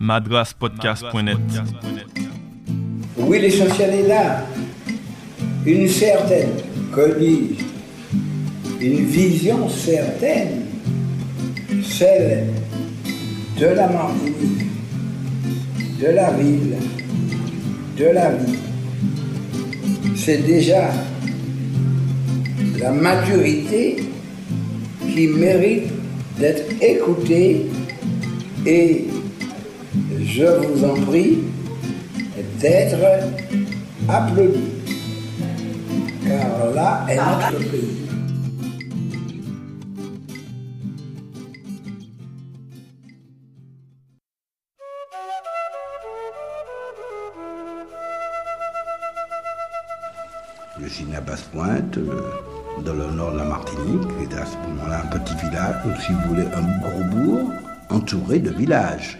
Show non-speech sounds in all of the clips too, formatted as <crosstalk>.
madraspodcast.net. Oui, l'essentiel est là. Une certaine, que une vision certaine, celle de la Martinique, de la ville, de la vie. C'est déjà la maturité qui mérite d'être écoutée et je vous en prie d'être applaudi. Car là est notre pays. Je suis né à Basse-Pointe, euh, dans le nord de la Martinique, et à ce moment-là un petit village, ou si vous voulez un gros bourg, entouré de villages.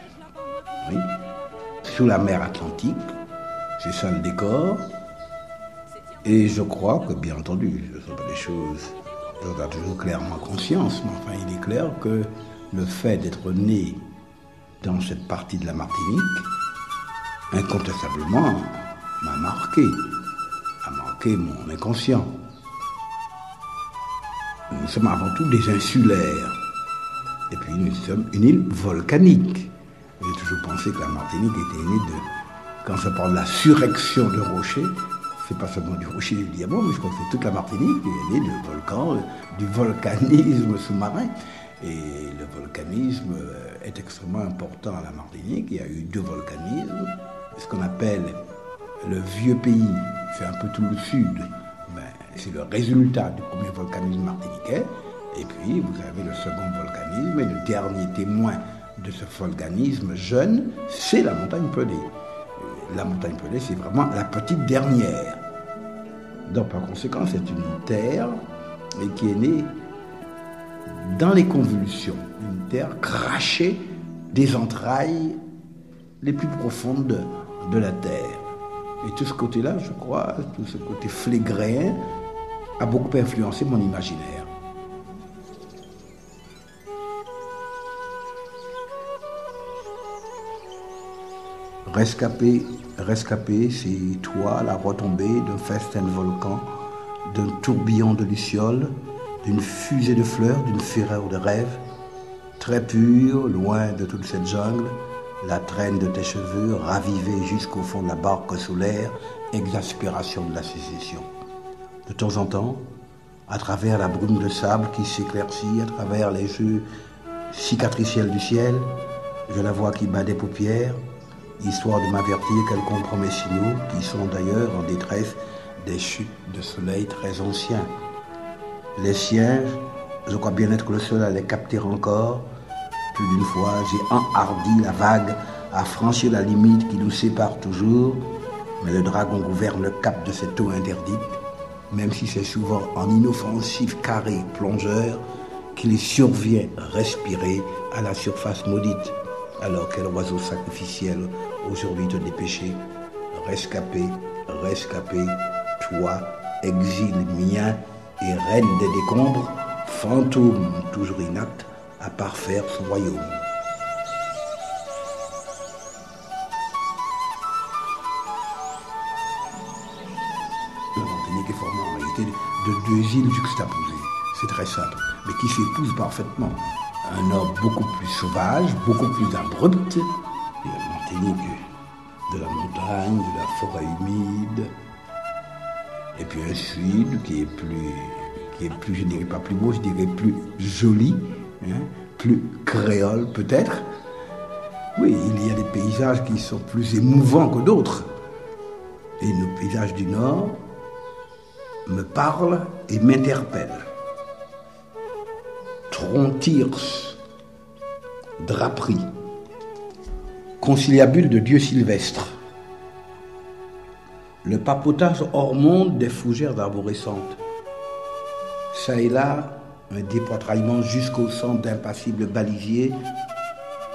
Sous la mer Atlantique, c'est ça le décor. Et je crois que, bien entendu, ce sont pas des choses dont on a toujours clairement conscience, mais enfin, il est clair que le fait d'être né dans cette partie de la Martinique, incontestablement, m'a marqué, a marqué mon inconscient. Nous sommes avant tout des insulaires. Et puis nous sommes une île volcanique. J'ai toujours pensé que la Martinique était née de. Quand ça parle de la surrection de rochers, c'est pas seulement du rocher du diamant, mais je crois que c'est toute la Martinique qui est née de volcans, du volcanisme sous-marin. Et le volcanisme est extrêmement important à la Martinique. Il y a eu deux volcanismes. Ce qu'on appelle le vieux pays, c'est un peu tout le sud. C'est le résultat du premier volcanisme martiniquais. Et puis, vous avez le second volcanisme, et le dernier témoin de ce volcanisme jeune, c'est la montagne Pelée. La montagne Pelée, c'est vraiment la petite dernière. Donc, par conséquent, c'est une terre qui est née dans les convulsions. Une terre crachée des entrailles les plus profondes de, de la terre. Et tout ce côté-là, je crois, tout ce côté flégréen, a beaucoup influencé mon imaginaire. Rescapé, rescapé, c'est toi, la retombée d'un festin de volcan, d'un tourbillon de lucioles, d'une fusée de fleurs, d'une fureur de rêve, très pure, loin de toute cette jungle, la traîne de tes cheveux ravivée jusqu'au fond de la barque solaire, exaspération de la sécession. De temps en temps, à travers la brume de sable qui s'éclaircit, à travers les yeux cicatriciels du ciel, je la vois qui bat des paupières, histoire de m'avertir comprend mes signaux, qui sont d'ailleurs en détresse des chutes de soleil très anciens. Les siens, je crois bien être le seul à les capter encore. Plus d'une fois, j'ai enhardi la vague à franchir la limite qui nous sépare toujours, mais le dragon gouverne le cap de cette eau interdite, même si c'est souvent en inoffensif carré plongeur qu'il survient respirer à la surface maudite. Alors quel oiseau sacrificiel aujourd'hui te dépêcher, rescapé, rescapé, toi, exil mien et reine des décombres, fantôme toujours inapte à parfaire son royaume. Est formée en réalité de deux îles juxtaposées. C'est très simple, mais qui s'épousent parfaitement. Un nord beaucoup plus sauvage, beaucoup plus abrupt, de la montagne, de la forêt humide, et puis un sud qui est plus, qui est plus, je dirais pas plus beau, je dirais plus joli, hein, plus créole peut-être. Oui, il y a des paysages qui sont plus émouvants que d'autres. Et nos paysages du Nord me parlent et m'interpellent. Trontirs, draperie, conciliabule de Dieu sylvestre, le papotage hors monde des fougères arborescentes. Ça et là, un dépoitraillement jusqu'au centre d'impassibles balisiers,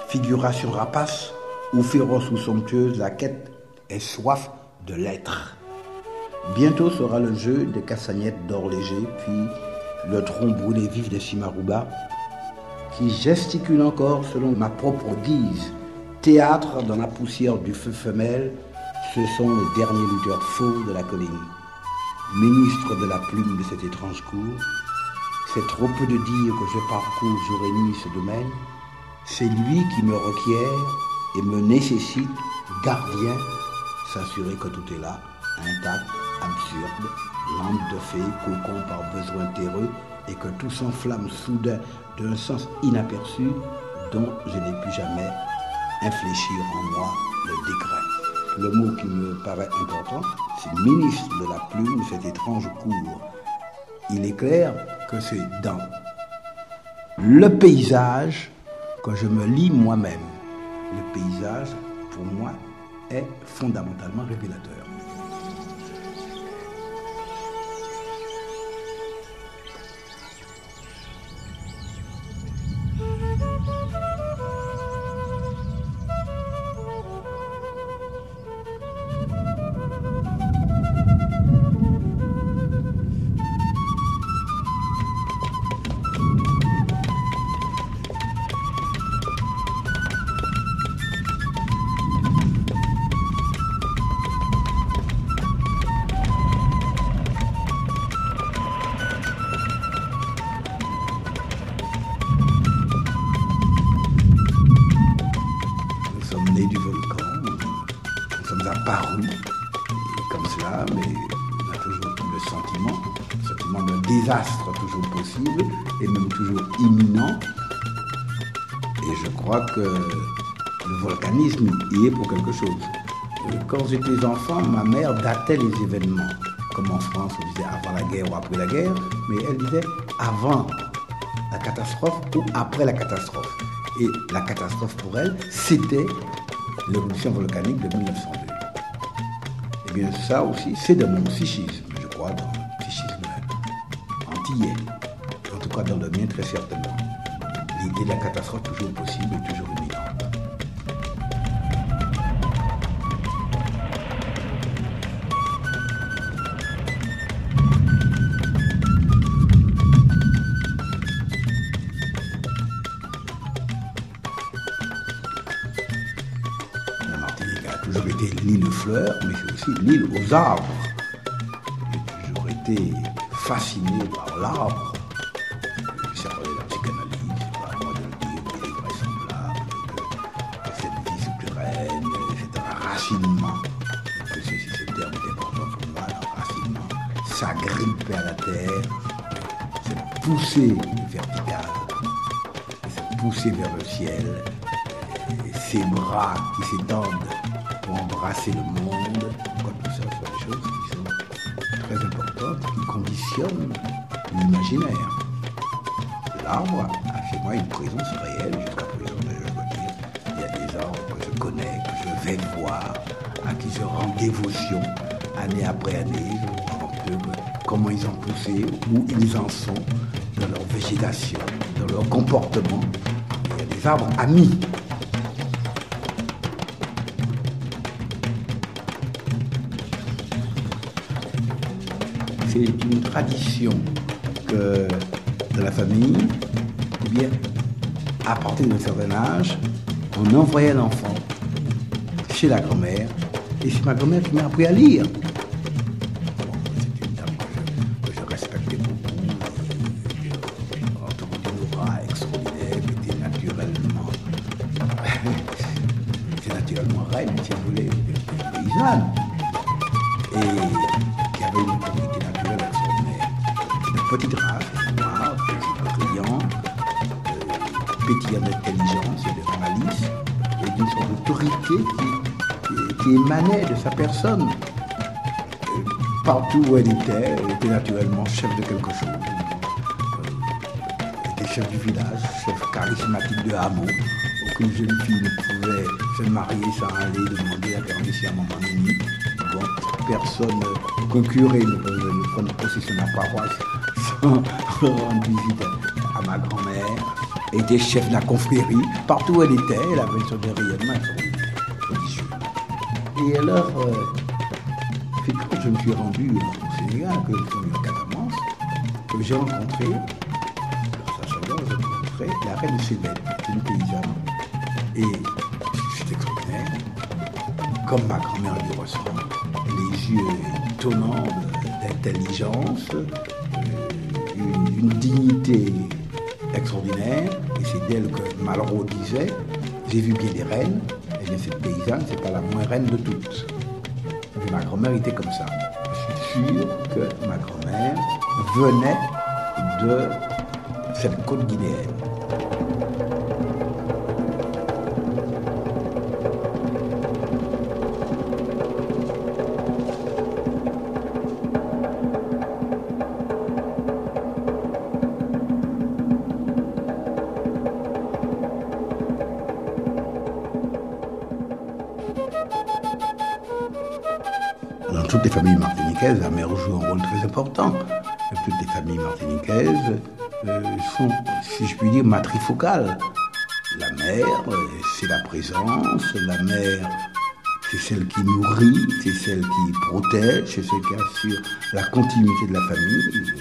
figuration rapace ou féroce ou somptueuse, la quête est soif de l'être. Bientôt sera le jeu des castagnettes d'or léger, puis le tronc brûlé vif des cimarouba, qui gesticule encore selon ma propre guise Théâtre dans la poussière du feu femelle, ce sont les derniers lutteurs faux de la colline. Ministre de la plume de cette étrange cour, c'est trop peu de dire que je parcours jour et nuit ce domaine. C'est lui qui me requiert et me nécessite, gardien, s'assurer que tout est là, intact, absurde, lampe de fée, cocon par besoin terreux, et que tout s'enflamme soudain d'un sens inaperçu dont je n'ai pu jamais infléchir en moi le décret. Le mot qui me paraît important, c'est ministre de la plume cet étrange cours. Il est clair que c'est dans le paysage que je me lis moi-même. Le paysage, pour moi, est fondamentalement révélateur. Pour quelque chose. Quand j'étais enfant, ma mère datait les événements. Comme en France, on disait avant la guerre ou après la guerre, mais elle disait avant la catastrophe ou après la catastrophe. Et la catastrophe pour elle, c'était l'éruption volcanique de 1902. Eh bien, ça aussi, c'est dans mon psychisme, je crois, dans le psychisme antillais. En tout cas, dans le mien, très certainement. L'idée de la catastrophe toujours possible toujours aussi l'île aux arbres. J'ai toujours été fasciné par l'arbre. Je sais pas la psychanalyse, c'est pas à moi de le dire, mais il est vraisemblable que, cette vie souterraine, c'est un racinement. Que ceci, ce terme est important pour moi, un racinement. S'agripper à la terre, se pousser vertical, se pousser vers le ciel, ses bras qui s'étendent pour embrasser le monde. L'imaginaire. L'arbre a chez moi une présence réelle jusqu'à présent, je dois dire. Il y a des arbres que je connais, que je vais voir, à qui je rends dévotion, année après année. Comment ils ont poussé, où ils en sont dans leur végétation, dans leur comportement. Il y a des arbres amis. C'est une tradition que de la famille, ou bien à partir d'un certain âge, on envoyait l'enfant chez la grand-mère, et c'est ma grand-mère qui m'a appris à lire. Sa personne. Partout où elle était, elle était naturellement chef de quelque chose. Elle était chef du village, chef charismatique de hameau. Aucune jeune fille ne pouvait se marier sans aller demander la permission à maman Nini. Bon, personne, aucun curé ne ne prendre possession de la paroisse sans <laughs> rendre visite à ma grand-mère. Elle était chef de la confrérie. Partout où elle était, elle avait de rayonnement. Et alors, euh, c'est quand je me suis rendu au Sénégal, que je suis à que j'ai rencontré, à Chagall, j'ai rencontré la reine Sébène, une paysanne. Et c'est extraordinaire, comme ma grand-mère lui ressemble, les yeux étonnants d'intelligence, euh, une, une dignité extraordinaire, et c'est d'elle que Malraux disait, j'ai vu bien des reines, c'est pas la moins de toutes. Ma grand-mère était comme ça. Je suis sûr que ma grand-mère venait de cette côte guinéenne. Joue un rôle très important. Toutes les familles martiniquaises euh, sont, si je puis dire, matrifocales. La mère, euh, c'est la présence, la mère, c'est celle qui nourrit, c'est celle qui protège, c'est celle qui assure la continuité de la famille.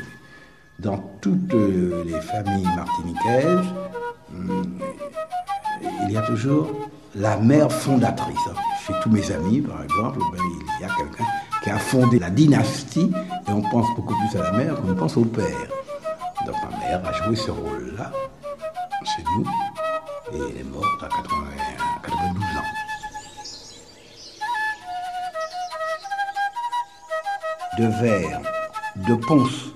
Dans toutes euh, les familles martiniquaises, hum, il y a toujours la mère fondatrice. Chez tous mes amis, par exemple, ben, il y a quelqu'un qui a fondé la dynastie, et on pense beaucoup plus à la mère qu'on pense au père. Donc ma mère a joué ce rôle-là chez nous, et elle est morte à 80 92 ans. De vers, de ponces,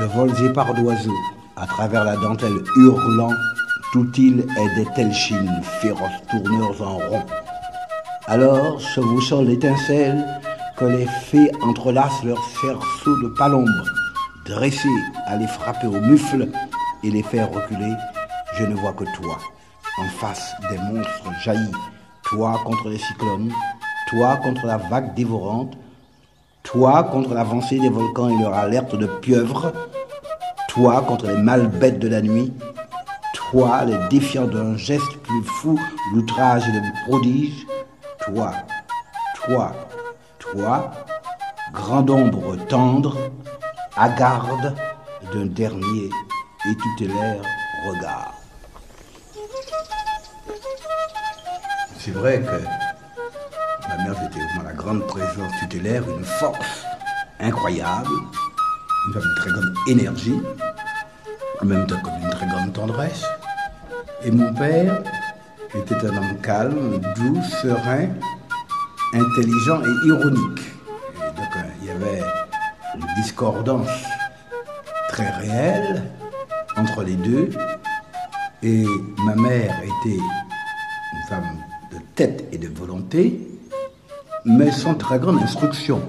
de vols épars d'oiseaux, à travers la dentelle hurlant, tout île est des telchines, féroces tourneurs en rond. Alors, chevauchant l'étincelle, que les fées entrelacent leurs cerceaux de palombre, dressés à les frapper au mufle et les faire reculer, je ne vois que toi, en face des monstres jaillis, toi contre les cyclones, toi contre la vague dévorante, toi contre l'avancée des volcans et leur alerte de pieuvre, toi contre les mâles bêtes de la nuit, toi les défiant d'un geste plus fou, l'outrage et le prodige, toi, toi, toi, grande ombre tendre, hagarde d'un dernier et tutélaire regard. C'est vrai que ma mère était vraiment la grande présence tutélaire, une force incroyable, une femme très grande énergie, en même temps comme une très grande tendresse. Et mon père était un homme calme, doux, serein, intelligent et ironique. Donc euh, il y avait une discordance très réelle entre les deux. Et ma mère était une femme de tête et de volonté, mais sans très grande instruction.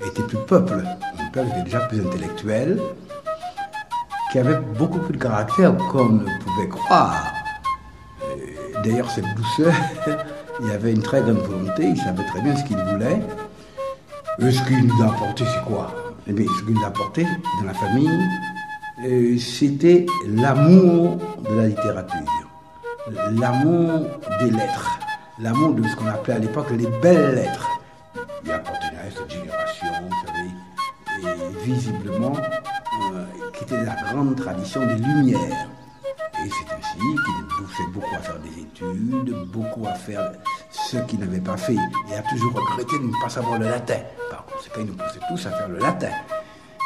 Elle était plus peuple. Mon père était déjà plus intellectuel, qui avait beaucoup plus de caractère qu'on ne pouvait croire. D'ailleurs, cette douceur, <laughs> il avait une très grande volonté, il savait très bien ce qu'il voulait. Et ce qu'il nous a apporté, c'est quoi? Eh bien, ce qu'il nous a apporté dans la famille, euh, c'était l'amour de la littérature, l'amour des lettres, l'amour de ce qu'on appelait à l'époque les belles lettres. Il appartenait à cette génération, vous savez, et visiblement, euh, qui était la grande tradition des Lumières. Et c'est ainsi qu'il poussait beaucoup à faire des études, beaucoup à faire ce qu'il n'avait pas fait. Et a toujours regretté de ne pas savoir le latin. Par conséquent, il nous poussait tous à faire le latin.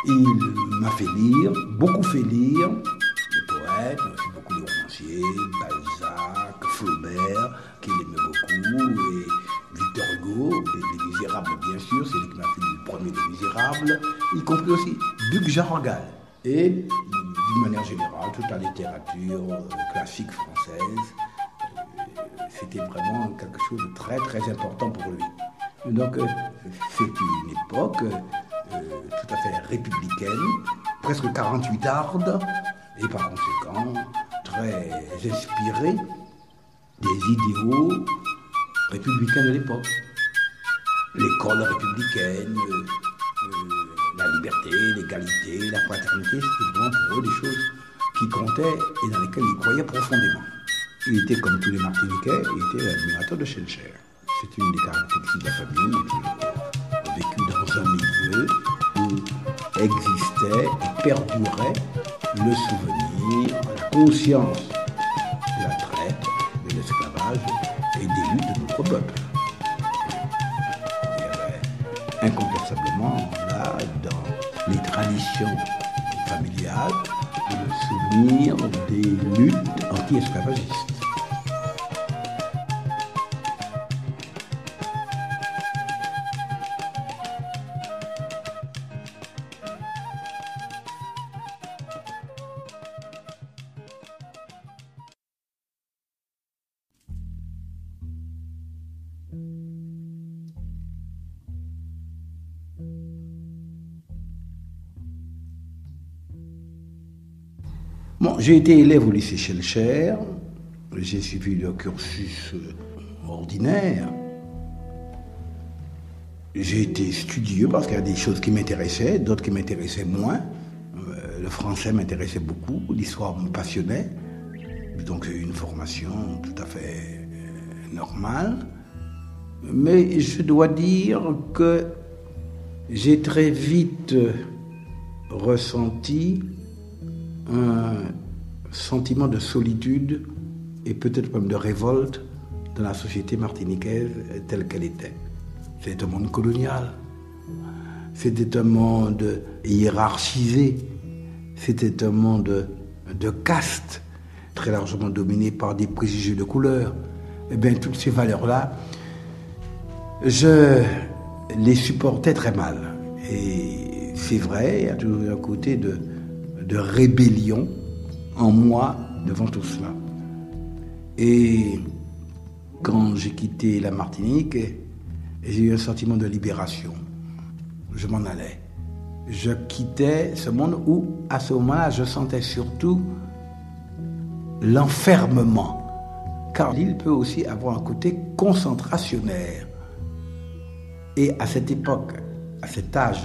Il m'a fait lire, beaucoup fait lire, les poètes, mais aussi beaucoup les romanciers, Balzac, Flaubert, qu'il aimait beaucoup, et Victor Hugo, les, les Misérables, bien sûr, c'est lui qui m'a fait le premier des Misérables, y compris aussi Duc Jargal. Et manière générale, toute la littérature euh, classique française, euh, c'était vraiment quelque chose de très très important pour lui. Donc euh, c'est une époque tout à fait républicaine, presque 48 ardes, et par conséquent très inspirée des idéaux républicains de l'époque. L'école républicaine, l'égalité, la fraternité, c'était vraiment pour eux des choses qui comptaient et dans lesquelles ils croyaient profondément. Il était comme tous les Martiniquais, il était l'admirateur de Schellcher. C'est une des caractéristiques de la famille. Il a vécu dans un milieu où existait et perdurait le souvenir, la conscience de la traite, de l'esclavage et des luttes de nos peuple. Y avait incontestablement là, dans les traditions familiales, le souvenir des luttes anti-esclavagistes. J'ai été élève au lycée Schellcher, j'ai suivi le cursus euh, ordinaire. J'ai été studieux parce qu'il y a des choses qui m'intéressaient, d'autres qui m'intéressaient moins. Euh, le français m'intéressait beaucoup, l'histoire me passionnait. Donc j'ai eu une formation tout à fait euh, normale. Mais je dois dire que j'ai très vite ressenti un sentiment de solitude et peut-être même de révolte dans la société martiniquaise telle qu'elle était. C'était un monde colonial, c'était un monde hiérarchisé, c'était un monde de caste, très largement dominé par des préjugés de couleur. Eh bien, toutes ces valeurs-là, je les supportais très mal. Et c'est vrai, il y a toujours un côté de rébellion en moi devant tout cela. Et quand j'ai quitté la Martinique, j'ai eu un sentiment de libération. Je m'en allais. Je quittais ce monde où, à ce moment-là, je sentais surtout l'enfermement. Car l'île peut aussi avoir un côté concentrationnaire. Et à cette époque, à cet âge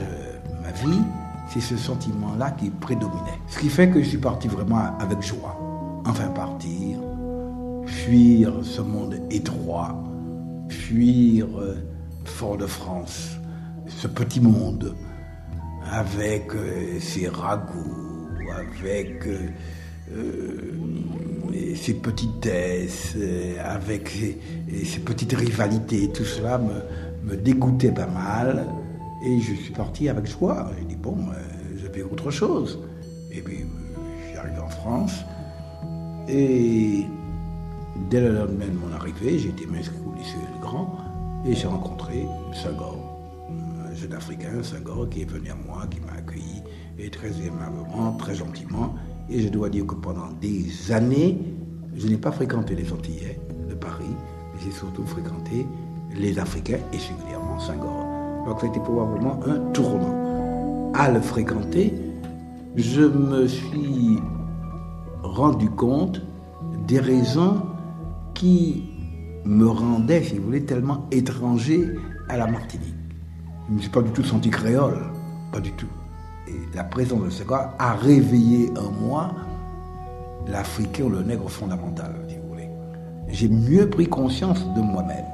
ma vie, c'est ce sentiment-là qui prédominait. Ce qui fait que je suis parti vraiment avec joie. Enfin partir, fuir ce monde étroit, fuir euh, Fort-de-France, ce petit monde, avec euh, ses ragots, avec euh, ses petitesses, avec ses, petites rivalités. Tout cela me dégoûtait pas mal. Et je suis parti avec joie. J'ai dit, bon, euh, je autre chose. Et puis, je suis arrivé en France. Et dès le lendemain de mon arrivée, j'ai été m'inscrire au lycée Le Grand. Et j'ai rencontré Senghor, un jeune Africain, Senghor, qui est venu à moi, qui m'a accueilli, et très aimablement, très gentiment. Et je dois dire que pendant des années, je n'ai pas fréquenté les Antillais de Paris, mais j'ai surtout fréquenté les Africains, et singulièrement Senghor. Donc c'était probablement un tournant. À le fréquenter, je me suis rendu compte des raisons qui me rendaient, si vous voulez, tellement étranger à la Martinique. Je ne me suis pas du tout senti créole, pas du tout. Et la présence de ce gars a réveillé en moi l'Africain ou le nègre fondamental, si vous voulez. J'ai mieux pris conscience de moi-même.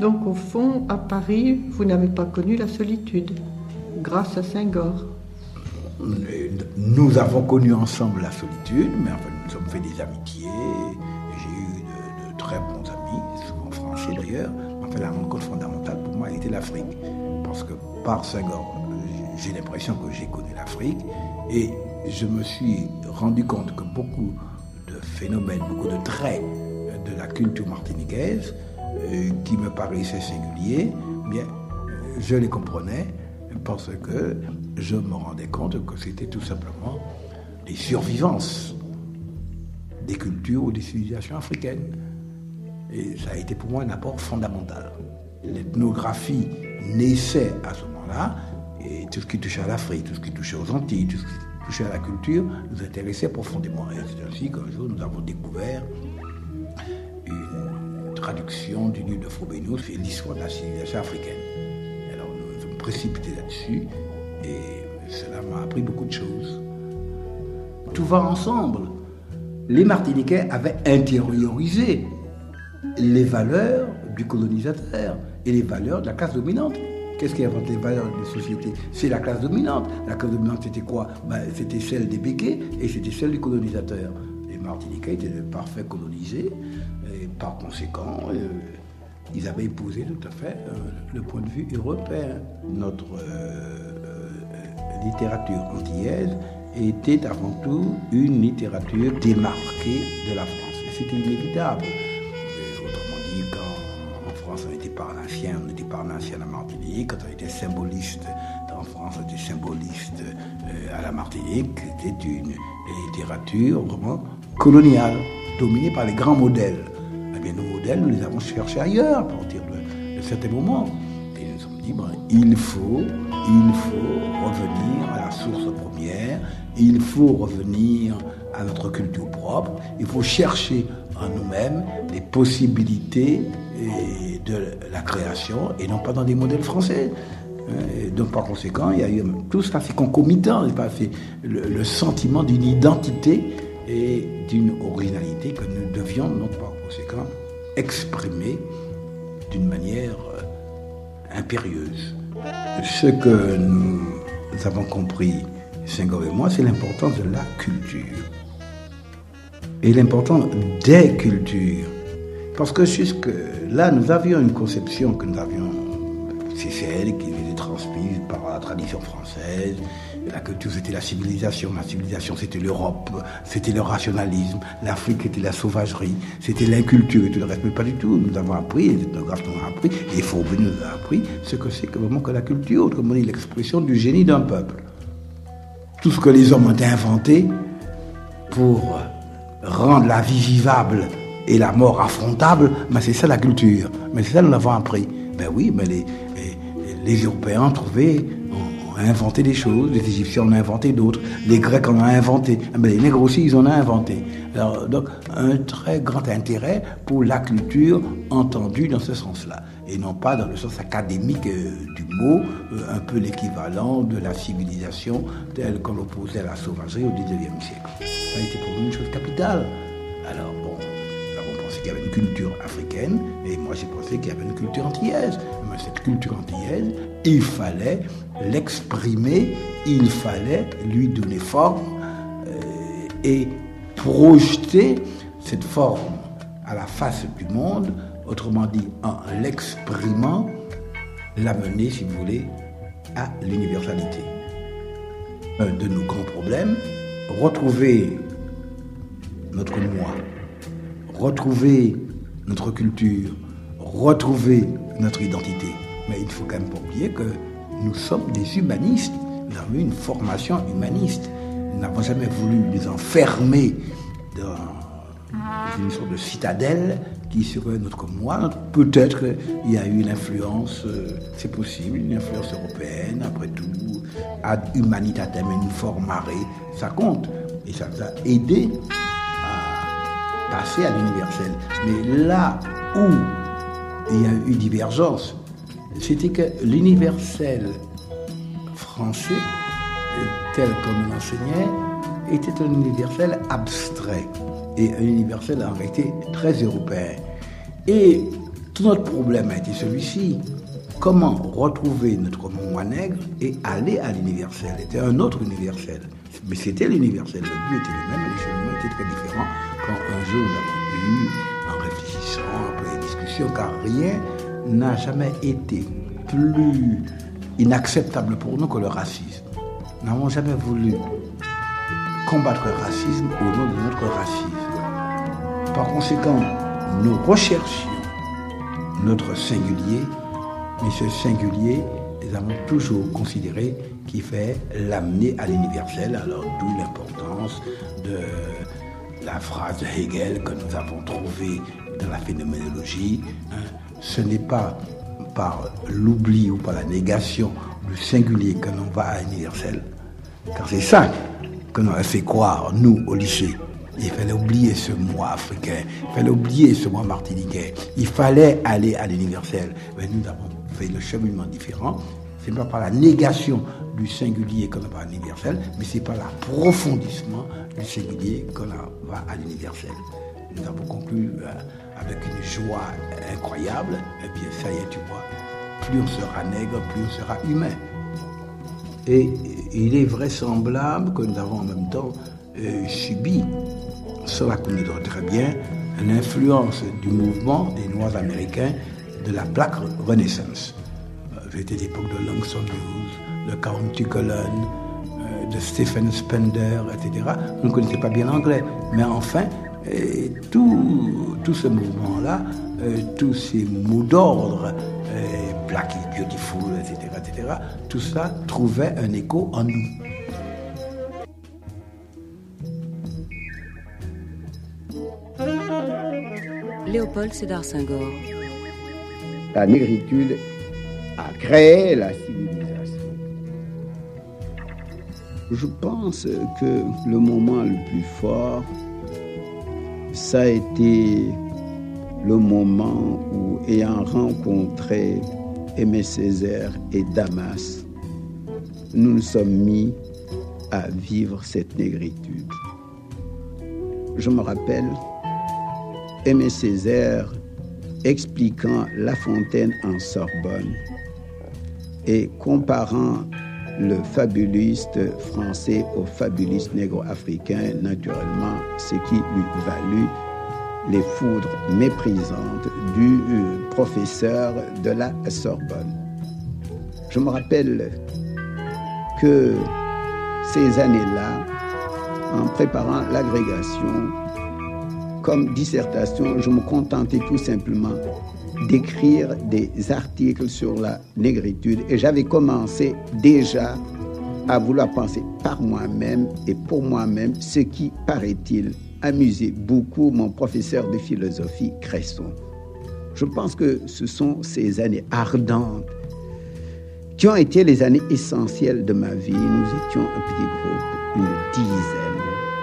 Donc au fond, à Paris, vous n'avez pas connu la solitude, grâce à Saint-Gor. Nous avons connu ensemble la solitude, mais enfin, nous avons fait des amitiés. J'ai eu de, très bons amis, souvent français d'ailleurs. Enfin, la rencontre fondamentale pour moi était l'Afrique. Parce que par Saint-Gor, j'ai l'impression que j'ai connu l'Afrique. Et je me suis rendu compte que beaucoup de phénomènes, beaucoup de traits de la culture martiniquaise euh, qui me paraissaient singuliers, bien, je les comprenais parce que je me rendais compte que c'était tout simplement des survivances des cultures ou des civilisations africaines. Et ça a été pour moi un apport fondamental. L'ethnographie naissait à ce moment-là, et tout ce qui touchait à l'Afrique, tout ce qui touchait aux Antilles, tout ce qui touchait à la culture, nous intéressait profondément. Et c'est ainsi qu'un jour, nous avons découvert traduction du livre de Frobenius c'est l'histoire de la civilisation africaine. Alors nous sommes précipités là-dessus et cela m'a appris beaucoup de choses. Tout va ensemble. Les Martiniquais avaient intériorisé les valeurs du colonisateur et les valeurs de la classe dominante. Qu'est-ce qui invente les valeurs des sociétés? C'est la classe dominante. La classe dominante, c'était quoi? Ben, C'était celle des béquets et c'était celle du colonisateur. Les Martiniquais étaient de parfaits colonisés par conséquent, euh, ils avaient épousé tout à fait euh, le point de vue européen. Notre littérature antillaise était avant tout une littérature démarquée de la France. Et c'était inévitable. autrement dit, quand en France on était parnassien, on était parnassien à Martinique, quand on était symboliste en France, on était symboliste euh, à la Martinique, c'était une littérature vraiment coloniale, dominée par les grands modèles. Eh bien, nos modèles, nous les avons cherchés ailleurs à partir de, certains moments. Et nous nous sommes dit, bon, il faut, il faut revenir à la source première, il faut revenir à notre culture propre, il faut chercher en nous-mêmes les possibilités de la création et non pas dans des modèles français. Et donc par conséquent, il y a eu tout ça fait concomitant, fait le, sentiment d'une identité et d'une originalité que nous devions, donc par conséquent, exprimer d'une manière euh, impérieuse. Ce que nous avons compris, Senghor et moi, c'est l'importance de la culture et l'importance des cultures. Parce que jusque là, nous avions une conception que nous avions, c'est celle qui était transmise par la tradition française. La culture, c'était la civilisation. La civilisation, c'était l'Europe, c'était le rationalisme. L'Afrique, c'était la sauvagerie, c'était l'inculture et tout le reste. Mais pas du tout. Nous avons appris, nos nous ont appris, et Faubourg nous a appris ce que c'est que la culture, autrement dit l'expression du génie d'un peuple. Tout ce que les hommes ont inventé pour rendre la vie vivable et la mort affrontable, c'est ça la culture. Mais c'est ça nous l'avons appris. Ben oui, mais les, les, Européens ont trouvé, ont, inventé des choses, les Égyptiens en ont inventé d'autres, les Grecs en ont inventé, ben les Nègres aussi ils en ont inventé. Alors, donc un très grand intérêt pour la culture entendue dans ce sens-là et non pas dans le sens académique euh, du mot, euh, un peu l'équivalent de la civilisation telle qu'on l'opposait à la sauvagerie au XIXe siècle. Ça a été pour nous une chose capitale. Alors bon, qu'il y avait une culture africaine, et moi j'ai pensé qu'il y avait une culture antillaise. Mais cette culture antillaise, il fallait l'exprimer, il fallait lui donner forme euh, et projeter cette forme à la face du monde autrement dit en l'exprimant, l'amener, si vous voulez, à l'universalité. Un de nos grands problèmes, retrouver notre moi, retrouver notre culture, retrouver notre identité. Mais il ne faut quand même pas oublier que nous sommes des humanistes. Nous avons eu une formation humaniste. Nous n'avons jamais voulu nous enfermer dans une sorte de citadelle qui serait notre moi. Peut-être qu'il y a eu une influence, euh, c'est possible, une influence européenne, après tout, ad humanitatem, marée, ça compte. Et ça nous a aidé passer à l'universel. Mais là où il y a eu divergence, c'était que l'universel français, tel qu'on l'enseignait, était un universel abstrait et un universel en réalité très européen. Et tout notre problème a été celui-ci. Comment retrouver notre moi nègre et aller à l'universel C'était un autre universel. Mais c'était l'universel. Le but était le même, les chemins étaient très différents jour nous avons eu, en réfléchissant, après les discussions, car rien n'a jamais été plus inacceptable pour nous que le racisme. Nous n'avons jamais voulu combattre le racisme au nom de notre racisme. Par conséquent, nous recherchions notre singulier, mais ce singulier, nous avons toujours considéré qu'il fait l'amener à l'universel, alors d'où l'importance de la phrase de Hegel que nous avons trouvée dans la phénoménologie. Hein. Ce n'est pas par l'oubli ou par la négation du singulier que l'on va à l'universel, car c'est ça que nous a fait croire, nous, au lycée. Il fallait oublier ce moi africain, il fallait oublier ce moi martiniquais, il fallait aller à l'universel. Mais nous avons fait le cheminement différent. C'est pas par la négation du singulier qu'on va à l'universel, mais c'est par l'approfondissement du singulier qu'on va à l'universel. Nous avons conclu euh, avec une joie incroyable. Et eh bien, ça y est, tu vois, plus on sera nègre, plus on sera humain. Et il est vraisemblable que nous avons en même temps euh, subi cela connaît très bien l'influence du mouvement des Noirs américains de la plaque Renaissance. C'était l'époque de Langston Hughes, de County Cullen, de Stephen Spender, etc. Vous ne connaissez pas bien l'anglais, mais enfin, tout, tout ce mouvement-là, tous ces mots d'ordre, Black is Beautiful, etc., etc., tout ça trouvait un écho en nous. Léopold Sédar Senghor. La négritude a créé la civilisation. Je pense que le moment le plus fort, ça a été le moment où, ayant rencontré Aimé Césaire et Damas, nous nous sommes mis à vivre cette négritude. Je me rappelle Aimé Césaire expliquant La Fontaine en Sorbonne et comparant le fabuliste français au fabuliste négro-africain, naturellement, ce qui lui valut les foudres méprisantes du euh, professeur de la Sorbonne. Je me rappelle que ces années-là, en préparant l'agrégation, comme dissertation, je me contentais tout simplement d'écrire des articles sur la négritude et j'avais commencé déjà à vouloir penser par moi-même et pour moi-même ce qui, paraît-il, amusait beaucoup mon professeur de philosophie Cresson. Je pense que ce sont ces années ardentes qui ont été les années essentielles de ma vie. Nous étions un petit groupe, une dizaine.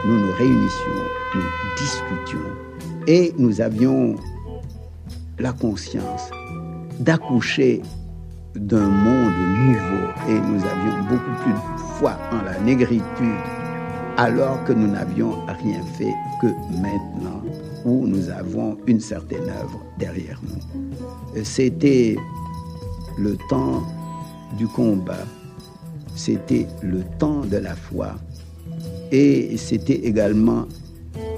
Nous nous réunissions, nous discutions et nous avions la conscience d'accoucher d'un monde nouveau et nous avions beaucoup plus de foi en la négritude alors que nous n'avions rien fait que maintenant où nous avons une certaine œuvre derrière nous. C'était le temps du combat, c'était le temps de la foi et c'était également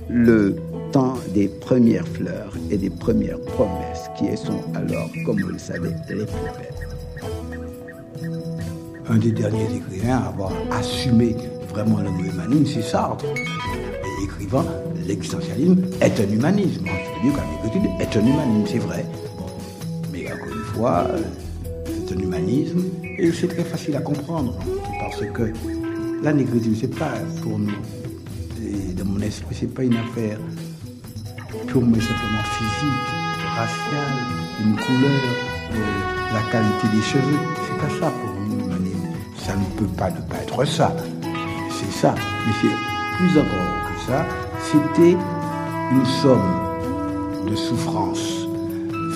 le temps des premières fleurs et des premières promesses qui sont alors, comme vous le savez, les plus belles. Un des derniers écrivains à avoir assumé vraiment le humanisme, c'est Sartre. Et écrivant, l'existentialisme est un humanisme. Je veux dire que la est un humanisme, c'est vrai. Mais encore une fois, c'est un humanisme et c'est très facile à comprendre parce que la négritude, c'est pas pour nous, de mon esprit, c'est pas une affaire purement et simplement physique, raciale, une couleur, la qualité des cheveux. C'est pas ça pour nous. Ça ne peut pas ne pas être ça c'est ça. Mais c'est plus encore que ça. C'était une somme de souffrance.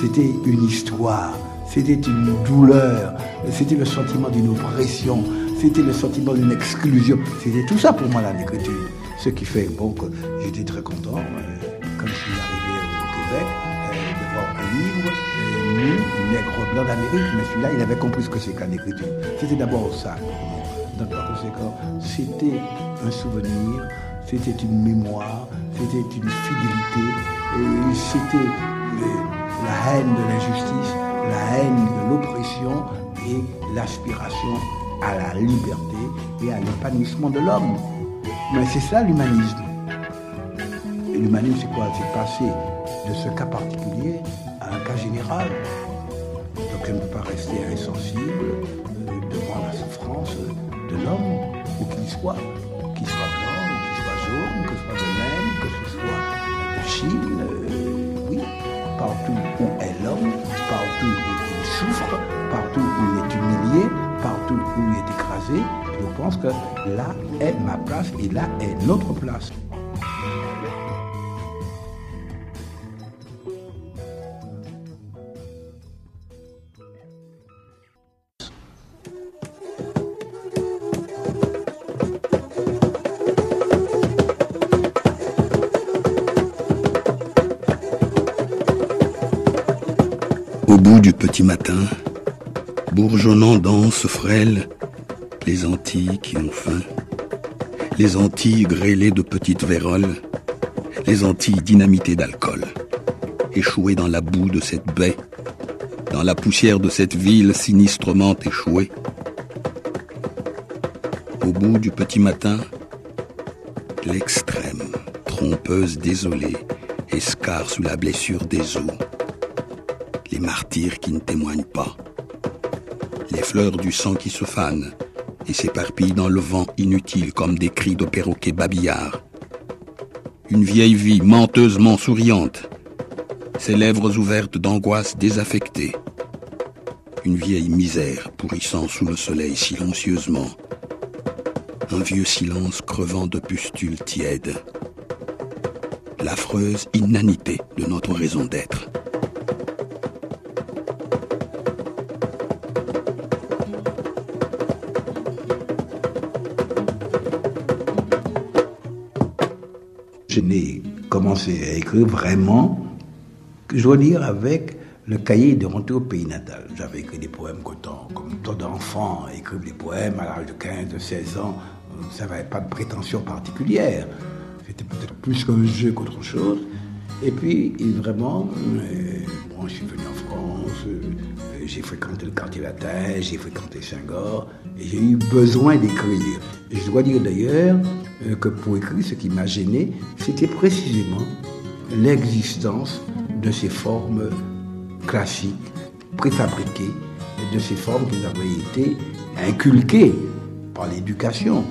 C'était une histoire. C'était une douleur. C'était le sentiment d'une oppression. C'était le sentiment d'une exclusion. C'était tout ça pour moi la négritude. Ce qui fait bon, que j'étais très content quand je suis arrivé au Québec euh, de voir un livre euh, nègre blanc d'Amérique. Mais celui-là, il avait compris ce que c'est que la négritude. C'était d'abord ça donc par conséquent, c'était un souvenir, c'était une mémoire, c'était une fidélité, c'était la haine de l'injustice, la haine de l'oppression et l'aspiration à la liberté et à l'épanouissement de l'homme. Mais c'est ça l'humanisme. L'humanisme, c'est quoi? C'est passer de ce cas particulier à un cas général. Donc je ne peut pas rester insensible euh, devant la souffrance de l'homme, où qu'il soit, qu'il soit blanc, qu'il soit jaune, que ce soit de même, que ce soit de Chine, euh, oui, partout où est l'homme, partout où il souffre, partout où il est humilié, partout où il est écrasé, je pense que là est ma place et là est notre place. Petit matin, bourgeonnant danse frêle, les Antilles qui ont faim, les Antilles grêlées de petites véroles, les Antilles dynamitées d'alcool, échouées dans la boue de cette baie, dans la poussière de cette ville sinistrement échouée. Au bout du petit matin, l'extrême, trompeuse désolée, escarre sous la blessure des eaux. Les martyrs qui ne témoignent pas. Les fleurs du sang qui se fanent et s'éparpillent dans le vent inutile comme des cris de perroquets babillards. Une vieille vie menteusement souriante, ses lèvres ouvertes d'angoisse désaffectée. Une vieille misère pourrissant sous le soleil silencieusement. Un vieux silence crevant de pustules tièdes. L'affreuse inanité de notre raison d'être. Je n'ai commencé à écrire vraiment, je dois dire, avec le cahier de rentrer au pays natal. J'avais écrit des poèmes comme tant d'enfants écrivent des poèmes à l'âge de 15, de 16 ans. Ça n'avait pas de prétention particulière. C'était peut-être plus qu'un jeu qu'autre chose. Et puis, vraiment, euh, bon, je suis venu en France, euh, j'ai fréquenté le quartier latin, j'ai fréquenté Saint-Gor, et j'ai eu besoin d'écrire. Je dois dire d'ailleurs que pour écrire, ce qui m'a gêné, c'était précisément l'existence de ces formes classiques, préfabriquées, de ces formes qui avaient été inculquées par l'éducation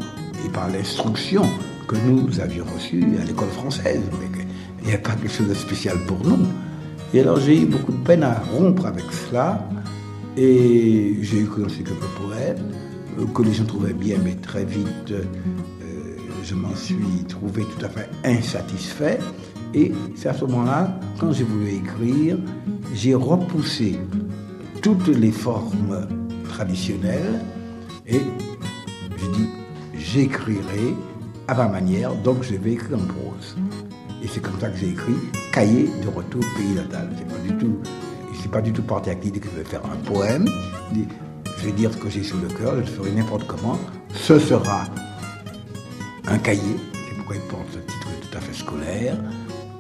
et par l'instruction que nous avions reçue à l'école française. Il n'y a pas quelque chose de spécial pour nous. Et alors j'ai eu beaucoup de peine à rompre avec cela. Et j'ai écrit aussi quelques poèmes euh, que les gens trouvaient bien, mais très vite, euh, je m'en suis trouvé tout à fait insatisfait. Et c'est à ce moment-là, quand j'ai voulu écrire, j'ai repoussé toutes les formes traditionnelles et je dis j'écrirai à ma manière, donc je vais écrire en prose. Et c'est comme ça que j'ai écrit Cahier de retour au pays natal. C'est pas du tout, je pas du tout parti avec l'idée que je vais faire un poème. Je vais dire ce que j'ai sur le cœur, je le ferai n'importe comment. Ce sera un cahier, c'est pourquoi il porte ce titre tout à fait scolaire.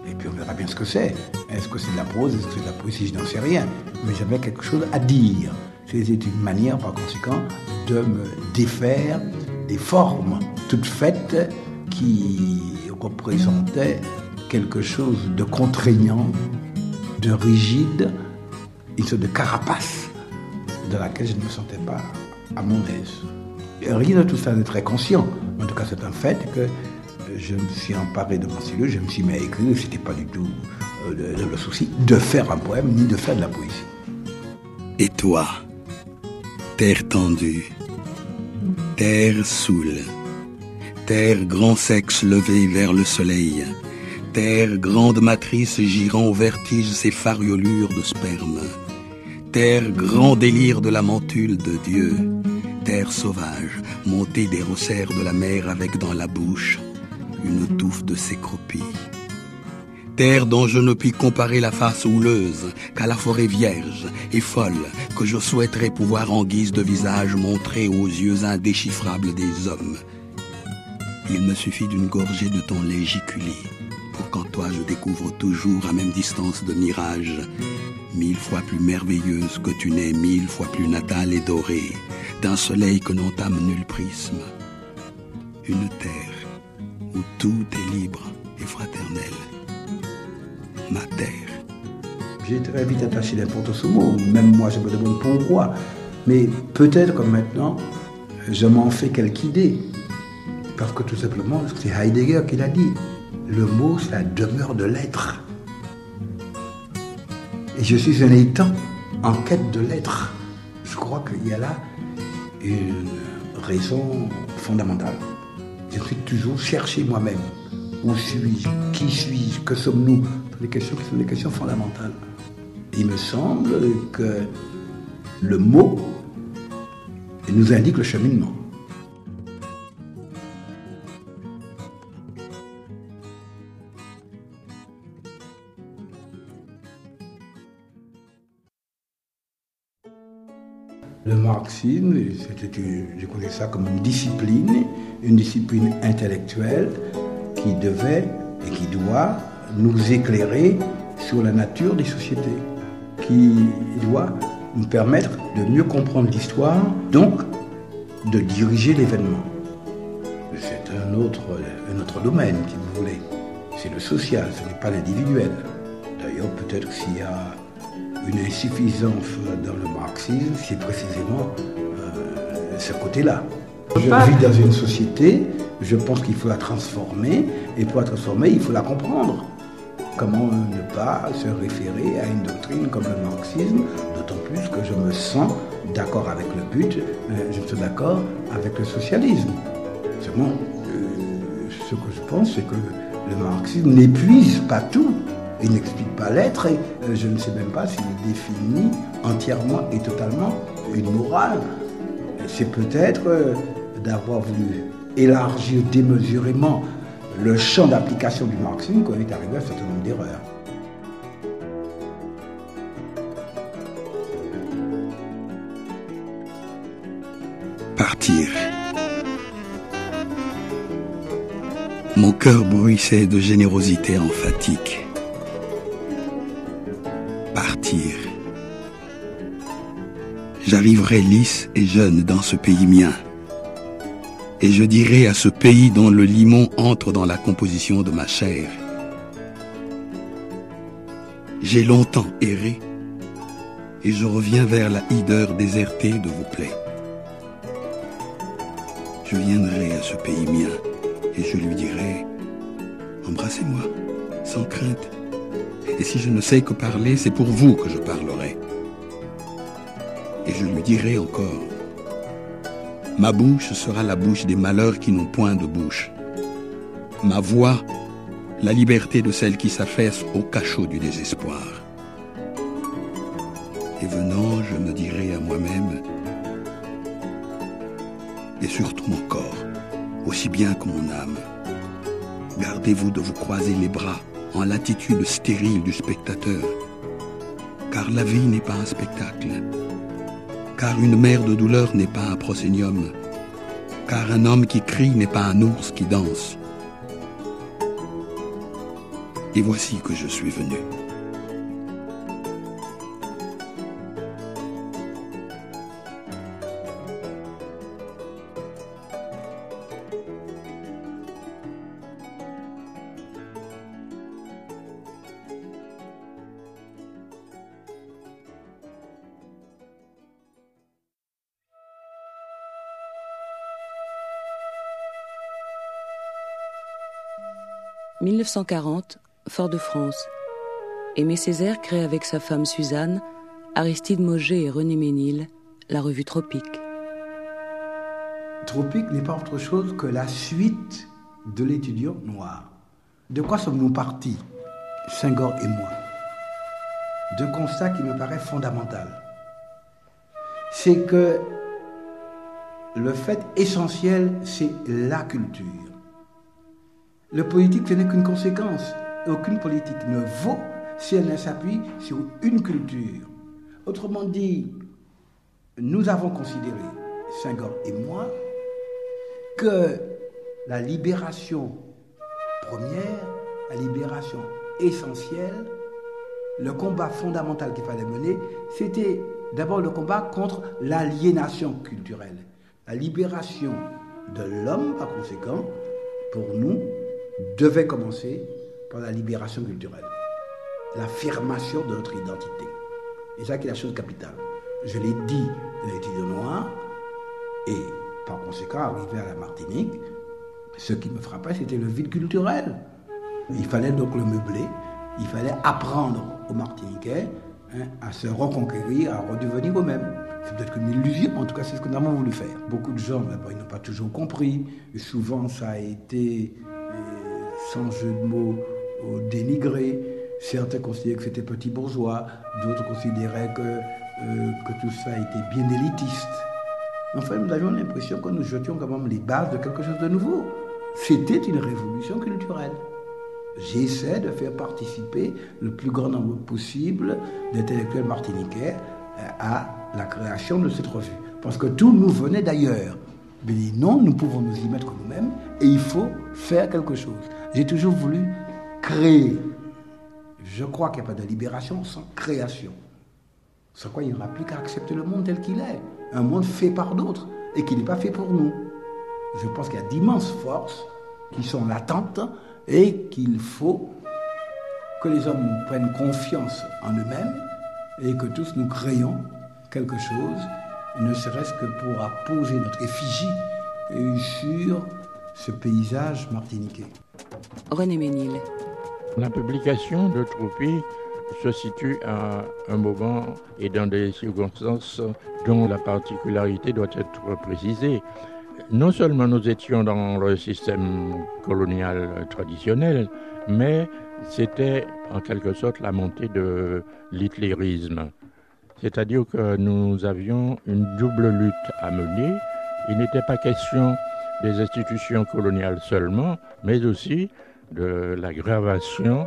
Et puis on verra bien ce que c'est. Est-ce que c'est de la prose, est-ce que c'est de la poésie, je n'en sais rien. Mais j'avais quelque chose à dire. C'était une manière, par conséquent, de me défaire des formes toutes faites qui représentaient quelque chose de contraignant, de rigide, une sorte de carapace de laquelle je ne me sentais pas à mon aise. Rien de tout ça n'est très conscient. En tout cas, c'est un fait que je me suis emparé de mon stylo, je me suis mis à écrire, c'était pas du tout euh, le, souci de faire un poème ni de faire de la poésie. Et toi, terre tendue, terre saoule, terre grand sexe levé vers le soleil, terre grande matrice girant au vertige ses fariolures de sperme, terre grand délire de la mentule de Dieu, terre sauvage, montée des rosserres de la mer avec dans la bouche une touffe de ses croupilles. Terre dont je ne puis comparer la face houleuse qu'à la forêt vierge et folle que je souhaiterais pouvoir en guise de visage montrer aux yeux indéchiffrables des hommes. Il me suffit d'une gorgée de ton légiculi pour qu'en toi je découvre toujours à même distance de mirage, mille fois plus merveilleuse que tu n'es mille fois plus natale et dorée, d'un soleil que n'entame nul prisme. Une terre où tout est libre et fraternel. Ma terre. J'ai très vite attaché l'importance ce mot. Même moi, je me demande pourquoi. Mais peut-être comme maintenant, je m'en fais quelque idée. Parce que tout simplement, c'est Heidegger qui l'a dit. Le mot, la demeure de l'être. Et je suis un étant en quête de l'être. Je crois qu'il y a là une raison fondamentale. Je suis toujours chercher moi-même. Où suis-je? Qui suis-je? Que sommes-nous? Les questions qui sont des questions fondamentales. Il me semble que le mot nous indique le cheminement. Le marxisme, je connais ça comme une discipline, une discipline intellectuelle qui devait et qui doit nous éclairer sur la nature des sociétés, qui doit nous permettre de mieux comprendre l'histoire, donc de diriger l'événement. C'est un autre, un autre domaine, si vous voulez. C'est le social, ce n'est pas l'individuel. D'ailleurs, peut-être s'il y a une insuffisance dans le marxisme, c'est précisément euh, ce côté-là. Je vis dans une société, je pense qu'il faut la transformer, et pour la transformer, il faut la comprendre. Comment ne pas se référer à une doctrine comme le marxisme, d'autant plus que je me sens d'accord avec le but, euh, je suis d'accord avec le socialisme. Seulement, euh, ce que je pense, c'est que le marxisme n'épuise pas tout. Il n'explique pas l'être et euh, je ne sais même pas s'il définit entièrement et totalement une morale. C'est peut-être d'avoir voulu élargir démesurément le champ d'application du marxisme qu'on est arrivé à un certain nombre d'erreurs. Partir. Mon cœur bruissait de générosité emphatique. J'arriverai lisse et jeune dans ce pays mien et je dirai à ce pays dont le limon entre dans la composition de ma chair. J'ai longtemps erré et je reviens vers la hideur désertée de vos plaies. Je viendrai à ce pays mien et je lui dirai, embrassez-moi, sans crainte. Et si je ne sais que parler, c'est pour vous que je parlerai. Et je lui dirai encore, Ma bouche sera la bouche des malheurs qui n'ont point de bouche. Ma voix, la liberté de celles qui s'affaissent au cachot du désespoir. Et venant, je me dirai à moi-même, et surtout mon corps, aussi bien que mon âme, gardez-vous de vous croiser les bras en l'attitude stérile du spectateur, car la vie n'est pas un spectacle car une mère de douleur n'est pas un prosénium, car un homme qui crie n'est pas un ours qui danse. Et voici que je suis venu. 1940, Fort-de-France. Aimé Césaire crée avec sa femme Suzanne, Aristide Mauger et René Ménil la revue Tropique. Tropique n'est pas autre chose que la suite de l'étudiant noir. De quoi sommes-nous partis, Senghor et moi? De constat qui me paraît fondamental. C'est que le fait essentiel, c'est la culture. Le politique, ce n'est qu'une conséquence. Aucune politique ne vaut si elle ne s'appuie sur une culture. Autrement dit, nous avons considéré, Senghor et moi, que la libération première, la libération essentielle, le combat fondamental qu'il fallait mener, c'était d'abord le combat contre l'aliénation culturelle. La libération de l'homme, par conséquent, pour nous, devait commencer par la libération culturelle, l'affirmation de notre identité. Et ça qui est la chose capitale. Je l'ai dit de l'étudiant noir, et par conséquent, arrivé à la Martinique, ce qui me frappait, c'était le vide culturel. Il fallait donc le meubler, il fallait apprendre aux Martiniquais hein, à se reconquérir, à redevenir eux-mêmes. C'est peut-être une illusion, en tout cas c'est ce que nous avons voulu faire. Beaucoup de gens, ils n'ont pas toujours compris, souvent ça a été sans jeu de mots, dénigré. Certains considéraient que c'était petit bourgeois, d'autres considéraient que, euh, que tout ça était bien élitiste. Enfin, nous avions l'impression que nous jetions quand même les bases de quelque chose de nouveau. C'était une révolution culturelle. J'essaie de faire participer le plus grand nombre possible d'intellectuels martiniquais euh, à la création de cette revue. Parce que tout nous venait d'ailleurs. Mais non, nous pouvons nous y mettre nous-mêmes et il faut faire quelque chose. J'ai toujours voulu créer. Je crois qu'il n'y a pas de libération sans création. Sans quoi il n'y aura plus qu'à accepter le monde tel qu'il est. Un monde fait par d'autres et qui n'est pas fait pour nous. Je pense qu'il y a d'immenses forces qui sont latentes et qu'il faut que les hommes prennent confiance en eux-mêmes et que tous nous créons quelque chose, ne serait-ce que pour apposer notre effigie sur ce paysage martiniquais. René Ménil. La publication de Troupi se situe à un moment et dans des circonstances dont la particularité doit être précisée. Non seulement nous étions dans le système colonial traditionnel, mais c'était en quelque sorte la montée de l'hitlérisme. C'est-à-dire que nous avions une double lutte à mener. Il n'était pas question des institutions coloniales seulement, mais aussi de l'aggravation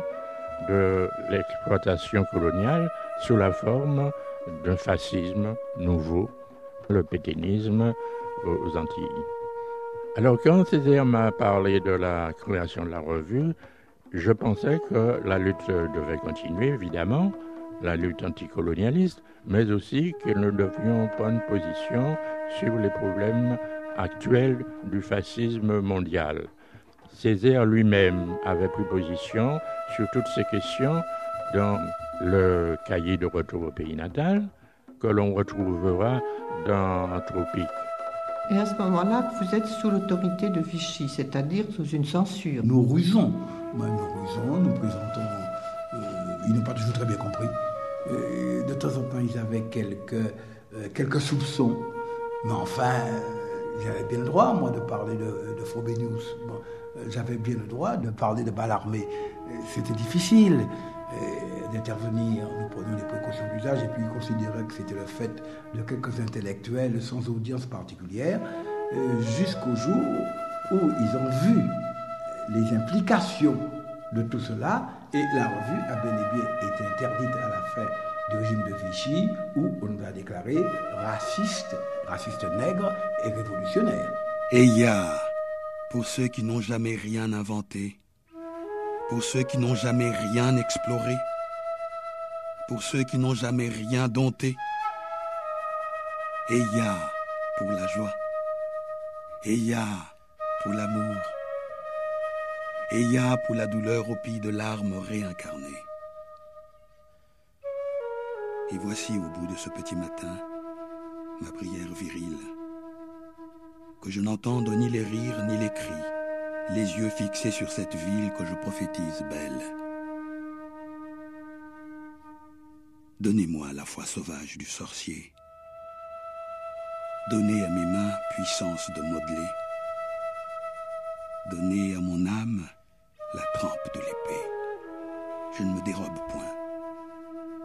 de l'exploitation coloniale sous la forme d'un fascisme nouveau, le pétainisme aux Antilles. Alors quand Césaire m'a parlé de la création de la revue, je pensais que la lutte devait continuer, évidemment, la lutte anticolonialiste, mais aussi que nous devions prendre position sur les problèmes actuels du fascisme mondial. Césaire lui-même avait pris position sur toutes ces questions dans le cahier de retour au pays natal que l'on retrouvera dans Tropique. Et à ce moment-là, vous êtes sous l'autorité de Vichy, c'est-à-dire sous une censure. Nous rusons, nous rusons, nous présentons. Euh, ils n'ont pas toujours très bien compris. De temps en temps, ils avaient quelques, euh, quelques soupçons. Mais enfin, j'avais bien le droit, moi, de parler de, de Frobenius. j'avais bien le droit de parler de Ballarmé. C'était difficile d'intervenir, nous prenons les précautions d'usage, et puis ils considéraient que c'était le fait de quelques intellectuels sans audience particulière, jusqu'au jour où ils ont vu les implications de tout cela, et la revue a bel et bien été interdite à la fin du régime de Vichy, où on nous a déclaré raciste, raciste nègre et révolutionnaire. Et pour ceux qui n'ont jamais rien inventé, pour ceux qui n'ont jamais rien exploré, pour ceux qui n'ont jamais rien dompté, et pour la joie, et pour l'amour, et pour la douleur au pied de larmes réincarnées. Et voici au bout de ce petit matin ma prière virile, que je n'entende ni les rires ni les cris, les yeux fixés sur cette ville que je prophétise belle. Donnez-moi la foi sauvage du sorcier. Donnez à mes mains puissance de modeler. Donnez à mon âme la trempe de l'épée. Je ne me dérobe point.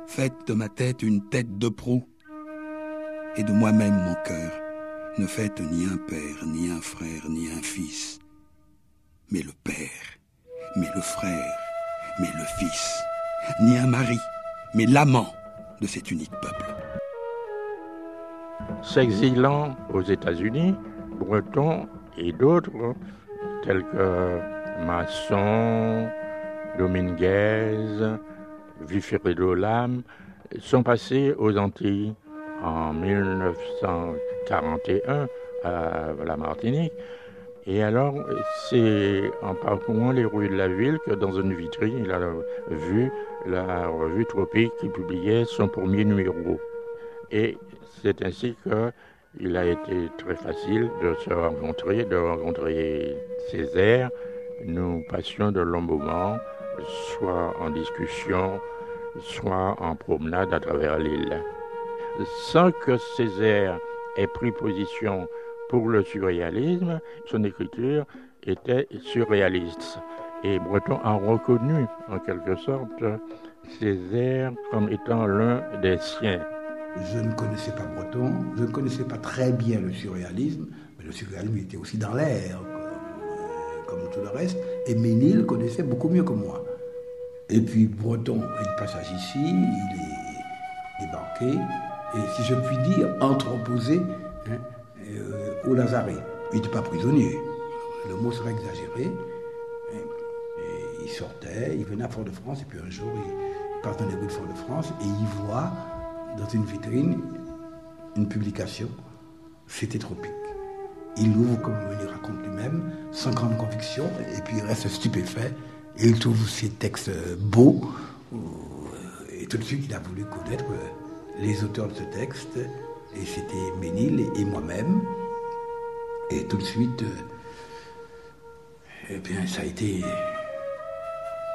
Faites de ma tête une tête de proue, et de moi-même mon cœur. Ne faites ni un père, ni un frère, ni un fils, mais le père, mais le frère, mais le fils, ni un mari, mais l'amant de cet unique peuple. S'exilant aux États-Unis, Breton et d'autres, tels que Masson, Dominguez, Vifredo Lam, sont passés aux Antilles en 1941 à la Martinique. Et alors, c'est en parcourant les rues de la ville que dans une vitrine, il a vu la revue Tropique qui publiait son premier numéro. Et c'est ainsi qu'il a été très facile de se rencontrer, de rencontrer Césaire, nous passions de longs moments, soit en discussion, soit en promenade à travers l'île. Sans que Césaire ait pris position pour le surréalisme, son écriture était surréaliste. Et Breton a reconnu, en quelque sorte, Césaire comme étant l'un des siens. Je ne connaissais pas Breton, je ne connaissais pas très bien le surréalisme, mais le surréalisme était aussi dans l'air comme tout le reste, et Ménil connaissait beaucoup mieux que moi. Et puis Breton a une passage ici, il est débarqué, et si je puis dire, entreposé hein, euh, au Lazaret. Il n'était pas prisonnier, le mot serait exagéré. Hein. Il sortait, il venait à Fort-de-France, et puis un jour, il passe dans les rues de Fort-de-France, et il voit dans une vitrine une publication, c'était tropique. Il l'ouvre, comme il raconte lui-même, sans grande conviction, et puis il reste stupéfait, et il trouve ses textes beaux, et tout de suite il a voulu connaître les auteurs de ce texte, et c'était Ménil et moi-même, et tout de suite, eh bien, ça a été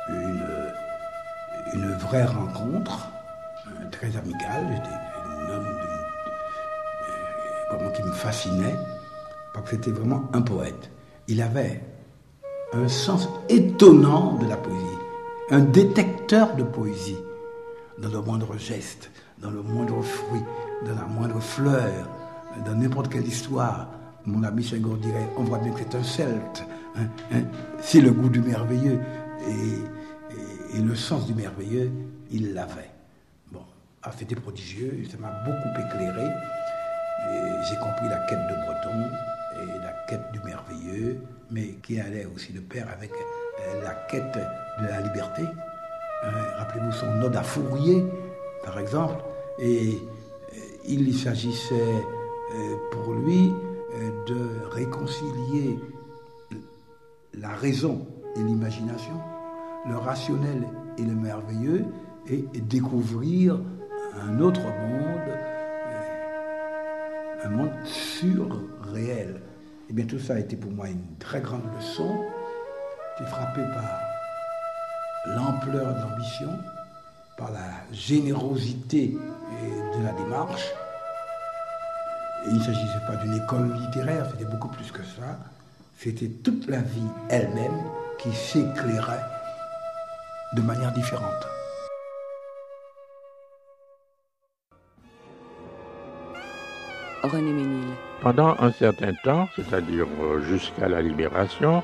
une, vraie rencontre, euh, très amicale. J'étais un homme vraiment qui me fascinait, parce que c'était vraiment un poète. Il avait un sens étonnant de la poésie, un détecteur de poésie, dans le moindre geste, dans le moindre fruit, dans la moindre fleur, dans n'importe quelle histoire. Mon ami Senghor dirait, on voit bien que c'est un celte. Hein, hein. c'est le goût du merveilleux. Et, et, le sens du merveilleux, il l'avait. Bon, ah, c'était prodigieux, ça m'a beaucoup éclairé. J'ai compris la quête de Breton et la quête du merveilleux, mais qui allait aussi de pair avec euh, la quête de la liberté. Hein, rappelez-vous son ode à Fourier, par exemple. Et euh, il s'agissait euh, pour lui de réconcilier la raison et l'imagination, le rationnel et le merveilleux, et découvrir un autre monde, un monde surréel. Et bien tout ça a été pour moi une très grande leçon. J'étais frappé par l'ampleur de l'ambition, par la générosité de la démarche. il ne s'agissait pas d'une école littéraire, c'était beaucoup plus que ça. C'était toute la vie elle-même qui s'éclairait de manière différente. René Ménil. Pendant un certain temps, c'est-à-dire euh, jusqu'à la libération,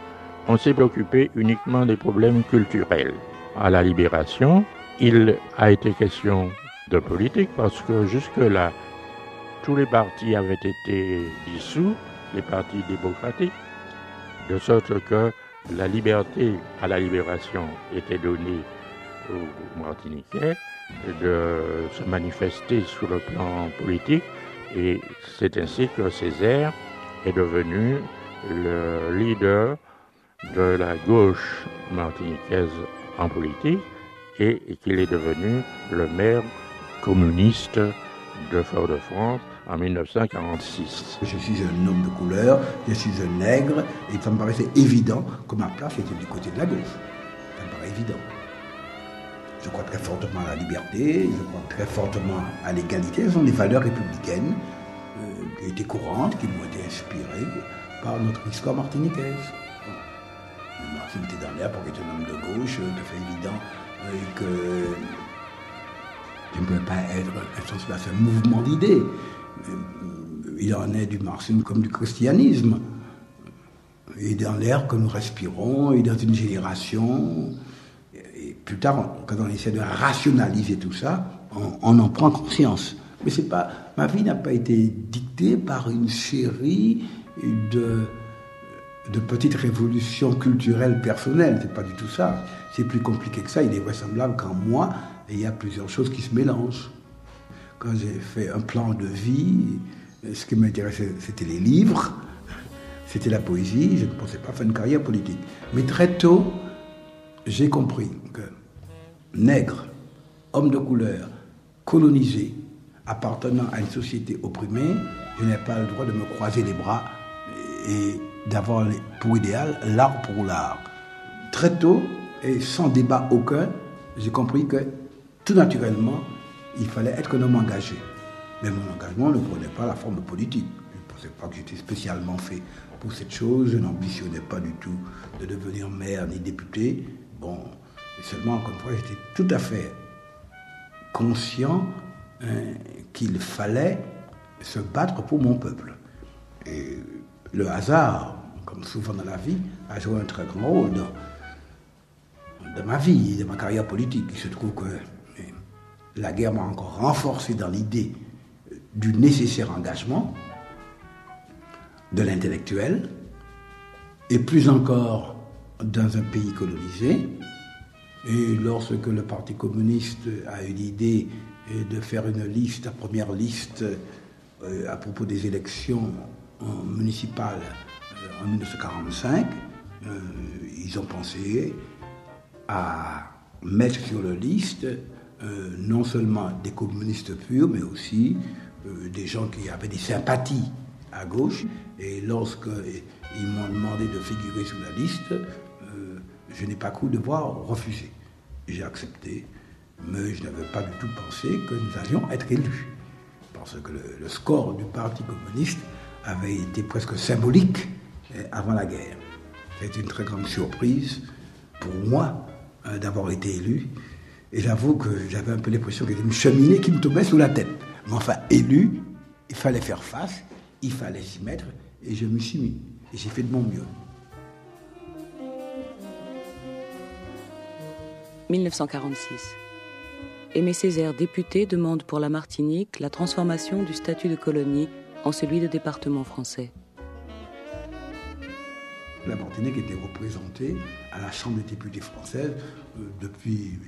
on s'est occupé uniquement des problèmes culturels. À la libération, il a été question de politique parce que jusque-là, tous les partis avaient été dissous, les partis démocratiques, de sorte que la liberté à la libération était donnée aux Martiniquais de se manifester sur le plan politique et c'est ainsi que Césaire est devenu le leader de la gauche martiniquaise en politique et qu'il est devenu le maire communiste de Fort-de-France en 1946. Je suis un homme de couleur, je suis un nègre, et ça me paraissait évident que ma place était du côté de la gauche. Ça me paraît évident. Je crois très fortement à la liberté, je crois très fortement à l'égalité. Ce sont des valeurs républicaines euh, qui étaient courantes, qui m'ont été inspirées par notre histoire martiniquaise. Martin était dans l'air pour être un homme de gauche, tout à fait évident euh, que je ne pouvais pas être un, un mouvement d'idées. Il en est du marxisme comme du christianisme. Et dans l'air que nous respirons, et dans une génération. Et plus tard, quand on essaie de rationaliser tout ça, on, en prend conscience. Mais c'est pas, ma vie n'a pas été dictée par une série de, de petites révolutions culturelles personnelles. C'est pas du tout ça. C'est plus compliqué que ça. Il est vraisemblable qu'en moi, il y a plusieurs choses qui se mélangent. Quand j'ai fait un plan de vie, ce qui m'intéressait, c'était les livres, c'était la poésie. Je ne pensais pas faire une carrière politique. Mais très tôt, j'ai compris que nègre, homme de couleur, colonisé, appartenant à une société opprimée, je n'ai pas le droit de me croiser les bras et d'avoir pour idéal l'art pour l'art. Très tôt, et sans débat aucun, j'ai compris que tout naturellement, il fallait être un homme engagé. Mais mon engagement ne prenait pas la forme politique. Je ne pensais pas que j'étais spécialement fait pour cette chose. Je n'ambitionnais pas du tout de devenir maire ni député. Bon, seulement, encore une fois, j'étais tout à fait conscient hein, qu'il fallait se battre pour mon peuple. Et le hasard, comme souvent dans la vie, a joué un très grand rôle dans, ma vie, dans ma carrière politique. Il se trouve que la guerre m'a encore renforcé dans l'idée du nécessaire engagement de l'intellectuel, et plus encore dans un pays colonisé. Et lorsque le Parti communiste a eu l'idée et de faire une liste, la première liste à propos des élections municipales en 1945. ils ont pensé à mettre sur la liste non seulement des communistes purs, mais aussi des gens qui avaient des sympathies à gauche. Et lorsqu'ils m'ont demandé de figurer sur la liste, je n'ai pas cru devoir refuser. J'ai accepté, mais je n'avais pas du tout pensé que nous allions être élus. Parce que le, score du Parti communiste avait été presque symbolique eh, avant la guerre. C'était une très grande surprise pour moi euh, d'avoir été élu. Et j'avoue que j'avais un peu l'impression qu'il y avait une cheminée qui me tombait sous la tête. Mais enfin, élu, il fallait faire face, il fallait s'y mettre, et je me suis mis. Et j'ai fait de mon mieux. 1946. Aimé Césaire, député, demande pour la Martinique la transformation du statut de colonie en celui de département français. La Martinique était représentée à la Chambre des députés française euh, depuis,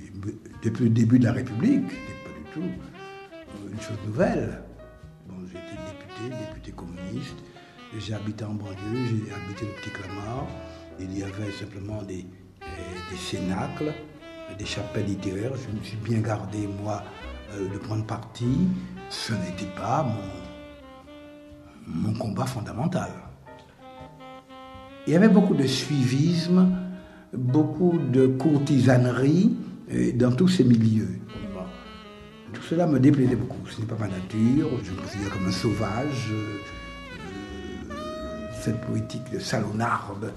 le début de la République. C'était pas du tout euh, une chose nouvelle. Bon, j'ai député, député communiste. J'ai habité en banlieue, j'ai habité le Petit Clamart. Il y avait simplement des, des cénacles des chapelles littéraires. Je me suis bien gardé, moi, euh, de prendre parti. Ce n'était pas mon, combat fondamental. Il y avait beaucoup de suivisme, beaucoup de courtisanerie euh, dans tous ces milieux. Tout cela me déplaisait beaucoup. Ce n'est pas ma nature, je me considère comme un sauvage. Euh, cette politique de salonarde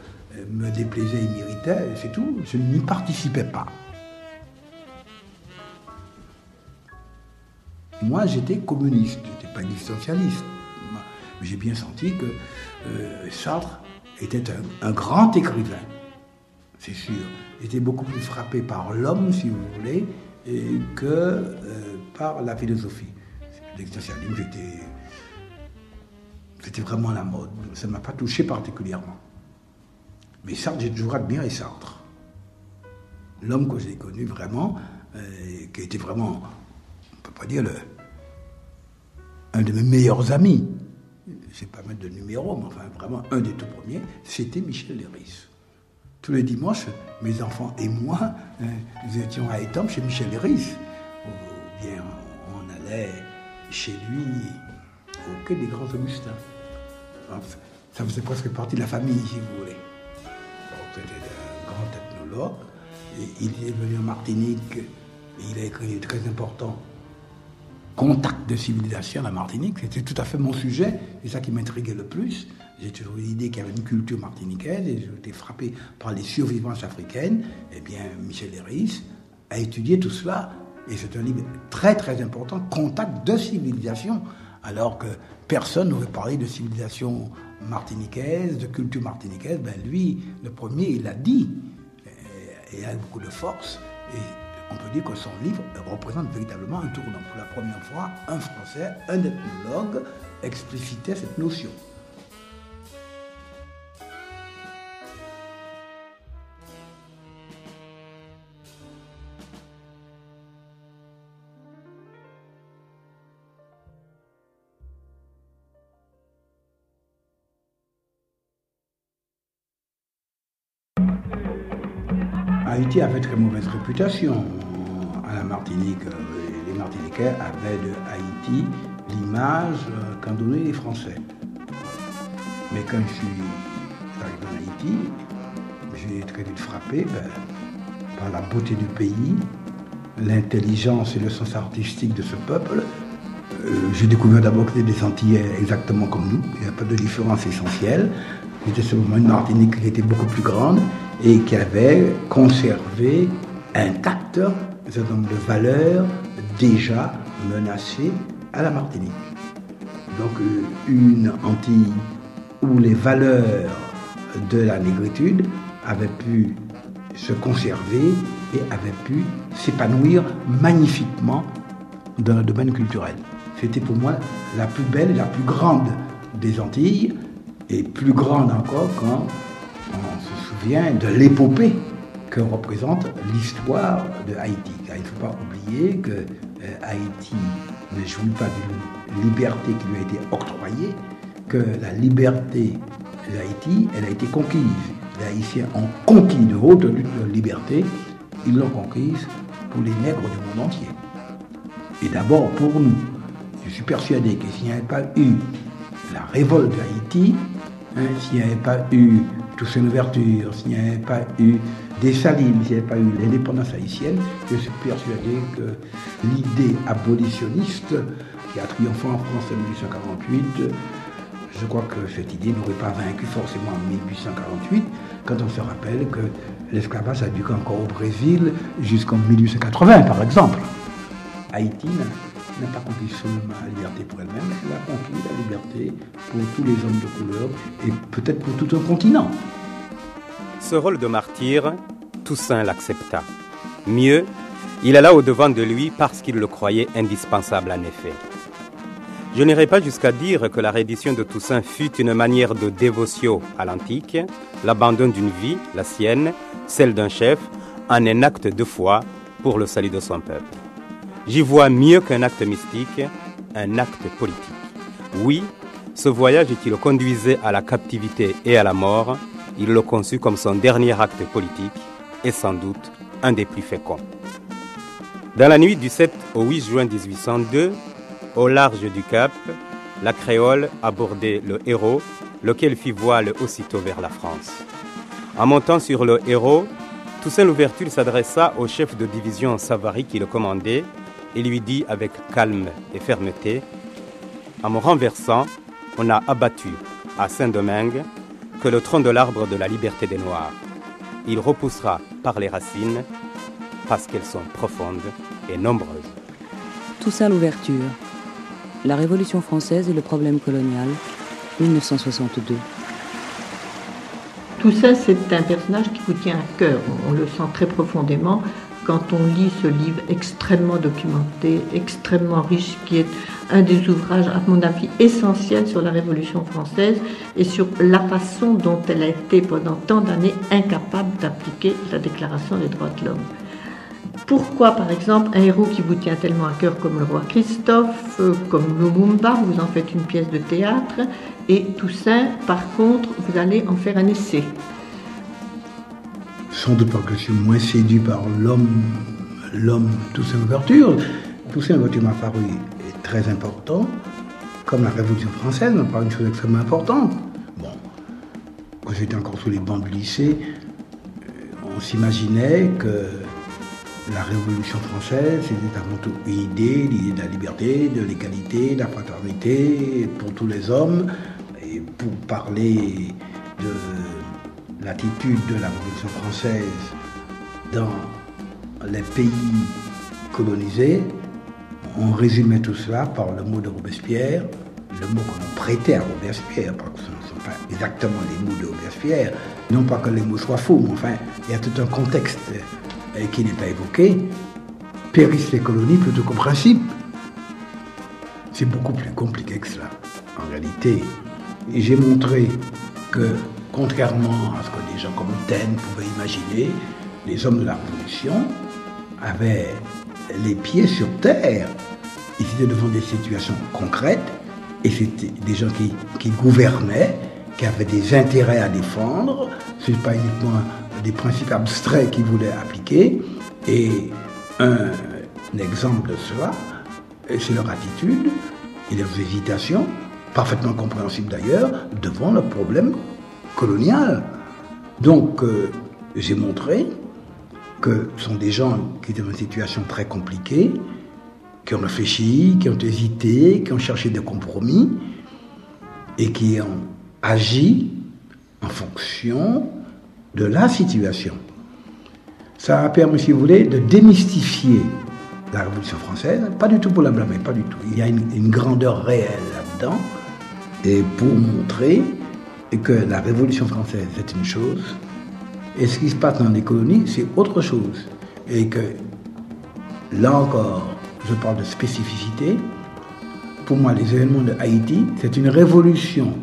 me déplaisait et m'irritait, c'est tout. Je n'y participais pas. Moi, j'étais communiste, je n'étais pas existentialiste. J'ai bien senti que euh, Sartre était un, grand écrivain, c'est sûr. J'étais beaucoup plus frappé par l'homme, si vous voulez, que euh, par la philosophie. L'existentialisme, j'étais. C'était vraiment la mode. Ça ne m'a pas touché particulièrement. Mais Sartre, j'ai toujours admiré Sartre. L'homme que j'ai connu vraiment, euh, qui était vraiment pas dire le, un de mes meilleurs amis, ne pas mettre de numéro, mais enfin vraiment un des tout premiers, c'était Michel Léris. Tous les dimanches, mes enfants et moi, hein, nous étions à Étampes chez Michel Léris. Ou bien on allait chez lui au quai des Grands Augustins. ça faisait presque partie de la famille, si vous voulez. C'était un grand ethnologue. Et il est venu en Martinique et il a écrit des très important contact de civilisation à la Martinique. C'était tout à fait mon sujet, c'est ça qui m'intriguait le plus. J'ai toujours eu l'idée qu'il y avait une culture martiniquaise et j'ai été frappé par les survivances africaines. Eh bien, Michel Léris a étudié tout cela et c'est un livre très très important, Contact de civilisation, alors que personne n'aurait parlé de civilisation martiniquaise, de culture martiniquaise. Ben lui, le premier, il l'a dit et, avec beaucoup de force. On peut dire que son livre représente véritablement un tournant. Pour la première fois, un Français, un ethnologue, explicitait cette notion. Avait très mauvaise réputation. À la Martinique, euh, les Martiniquais avaient de Haïti l'image euh, qu'en donnaient les Français. Mais quand je suis arrivé en Haïti, j'ai très vite frappé ben, par la beauté du pays, l'intelligence et le sens artistique de ce peuple. Euh, j'ai découvert d'abord que c'était des Antillais exactement comme nous, il n'y a pas de différence essentielle. C'était seulement une Martinique qui était beaucoup plus grande et qui avait conservé intact un nombre de valeurs déjà menacées à la Martinique. Donc euh, une Antille où les valeurs de la négritude avaient pu se conserver et avaient pu s'épanouir magnifiquement dans le domaine culturel. C'était pour moi la plus belle la plus grande des Antilles, et plus grande encore quand on se souvient de l'épopée que représente l'histoire de Haïti. Car il ne faut pas oublier que euh, Haïti ne jouit pas d'une liberté qui lui a été octroyée, que la liberté d'Haïti, elle a été conquise. Les Haïtiens ont conquis de haute liberté, ils l'ont conquise pour les nègres du monde entier. Et d'abord pour nous. Je suis persuadé que s'il n'y avait pas eu la révolte d'Haïti, hein, s'il n'y avait pas eu Toussaint Louverture, s'il n'y avait pas eu des Salines, s'il n'y avait pas eu l'indépendance haïtienne, je suis persuadé que l'idée abolitionniste qui a triomphé en France en 1848, je crois que cette idée n'aurait pas vaincu forcément en 1848, quand on se rappelle que l'esclavage a duré encore au Brésil jusqu'en 1880, par exemple. Haïti n'a pas conquis seulement la liberté pour elle-même, elle a conquis la liberté pour tous les hommes de couleur et peut-être pour tout un continent. Ce rôle de martyr, Toussaint l'accepta. Mieux, il alla au-devant de lui parce qu'il le croyait indispensable en effet. Je n'irai pas jusqu'à dire que la reddition de Toussaint fut une manière de dévotion à l'antique, l'abandon d'une vie, la sienne, celle d'un chef, en un acte de foi pour le salut de son peuple. J'y vois mieux qu'un acte mystique, un acte politique. Oui, ce voyage qui le conduisait à la captivité et à la mort, il le conçut comme son dernier acte politique et sans doute un des plus féconds. Dans la nuit du 7 au 8 juin 1802, au large du Cap, la créole abordait le héros, lequel fit voile aussitôt vers la France. En montant sur le héros, Toussaint Louverture s'adressa au chef de division Savary qui le commandait et lui dit avec calme et fermeté En me renversant, on a abattu à Saint-Domingue que le tronc de l'arbre de la liberté des Noirs. Il repoussera par les racines parce qu'elles sont profondes et nombreuses. Toussaint l'ouverture. La Révolution française et le problème colonial, 1962. Toussaint, c'est un personnage qui vous tient à cœur. On le sent très profondément quand on lit ce livre extrêmement documenté, extrêmement riche, qui est un des ouvrages, à mon avis, essentiels sur la Révolution française et sur la façon dont elle a été pendant tant d'années incapable d'appliquer la Déclaration des droits de l'homme. Pourquoi, par exemple, un héros qui vous tient tellement à cœur comme le roi Christophe, euh, comme Lumumba, vous en faites une pièce de théâtre, et Toussaint, par contre, vous allez en faire un essai? Sans doute parce que je suis moins séduit par l'homme, l'homme Toussaint Louverture. Toussaint Louverture m'a paru très important, comme la Révolution française m'a paru une chose extrêmement importante. Bon, quand j'étais encore sous les bancs du lycée, euh, on s'imaginait que la Révolution française, c'était avant tout une idée, l'idée de la liberté, de l'égalité, de la fraternité pour tous les hommes. Et pour parler de l'attitude de la Révolution française dans les pays colonisés, on résumait tout cela par le mot de Robespierre, le mot qu'on prêtait à Robespierre, parce que ce ne sont pas exactement les mots de Robespierre, non pas que les mots soient faux, mais enfin, il y a tout un contexte euh, qui n'est pas évoqué. Périssent les colonies plutôt qu'au principe. C'est beaucoup plus compliqué que cela, en réalité. J'ai montré que Contrairement à ce que des gens comme Taine pouvaient imaginer, les hommes de la Révolution avaient les pieds sur terre. Ils étaient devant des situations concrètes et c'était des gens qui, gouvernaient, qui avaient des intérêts à défendre. Ce n'est pas uniquement des principes abstraits qu'ils voulaient appliquer. Et un, exemple de cela, c'est leur attitude et leurs hésitations, parfaitement compréhensibles d'ailleurs, devant le problème coloniale. Donc, euh, j'ai montré que ce sont des gens qui étaient dans une situation très compliquée, qui ont réfléchi, qui ont hésité, qui ont cherché des compromis et qui ont agi en fonction de la situation. Ça a permis, si vous voulez, de démystifier la Révolution française, pas du tout pour la blâmer, pas du tout. Il y a une grandeur réelle là-dedans, et pour montrer et que la Révolution française, c'est une chose, et ce qui se passe dans les colonies, c'est autre chose. Et que, là encore, je parle de spécificité. Pour moi, les événements de Haïti, c'est une révolution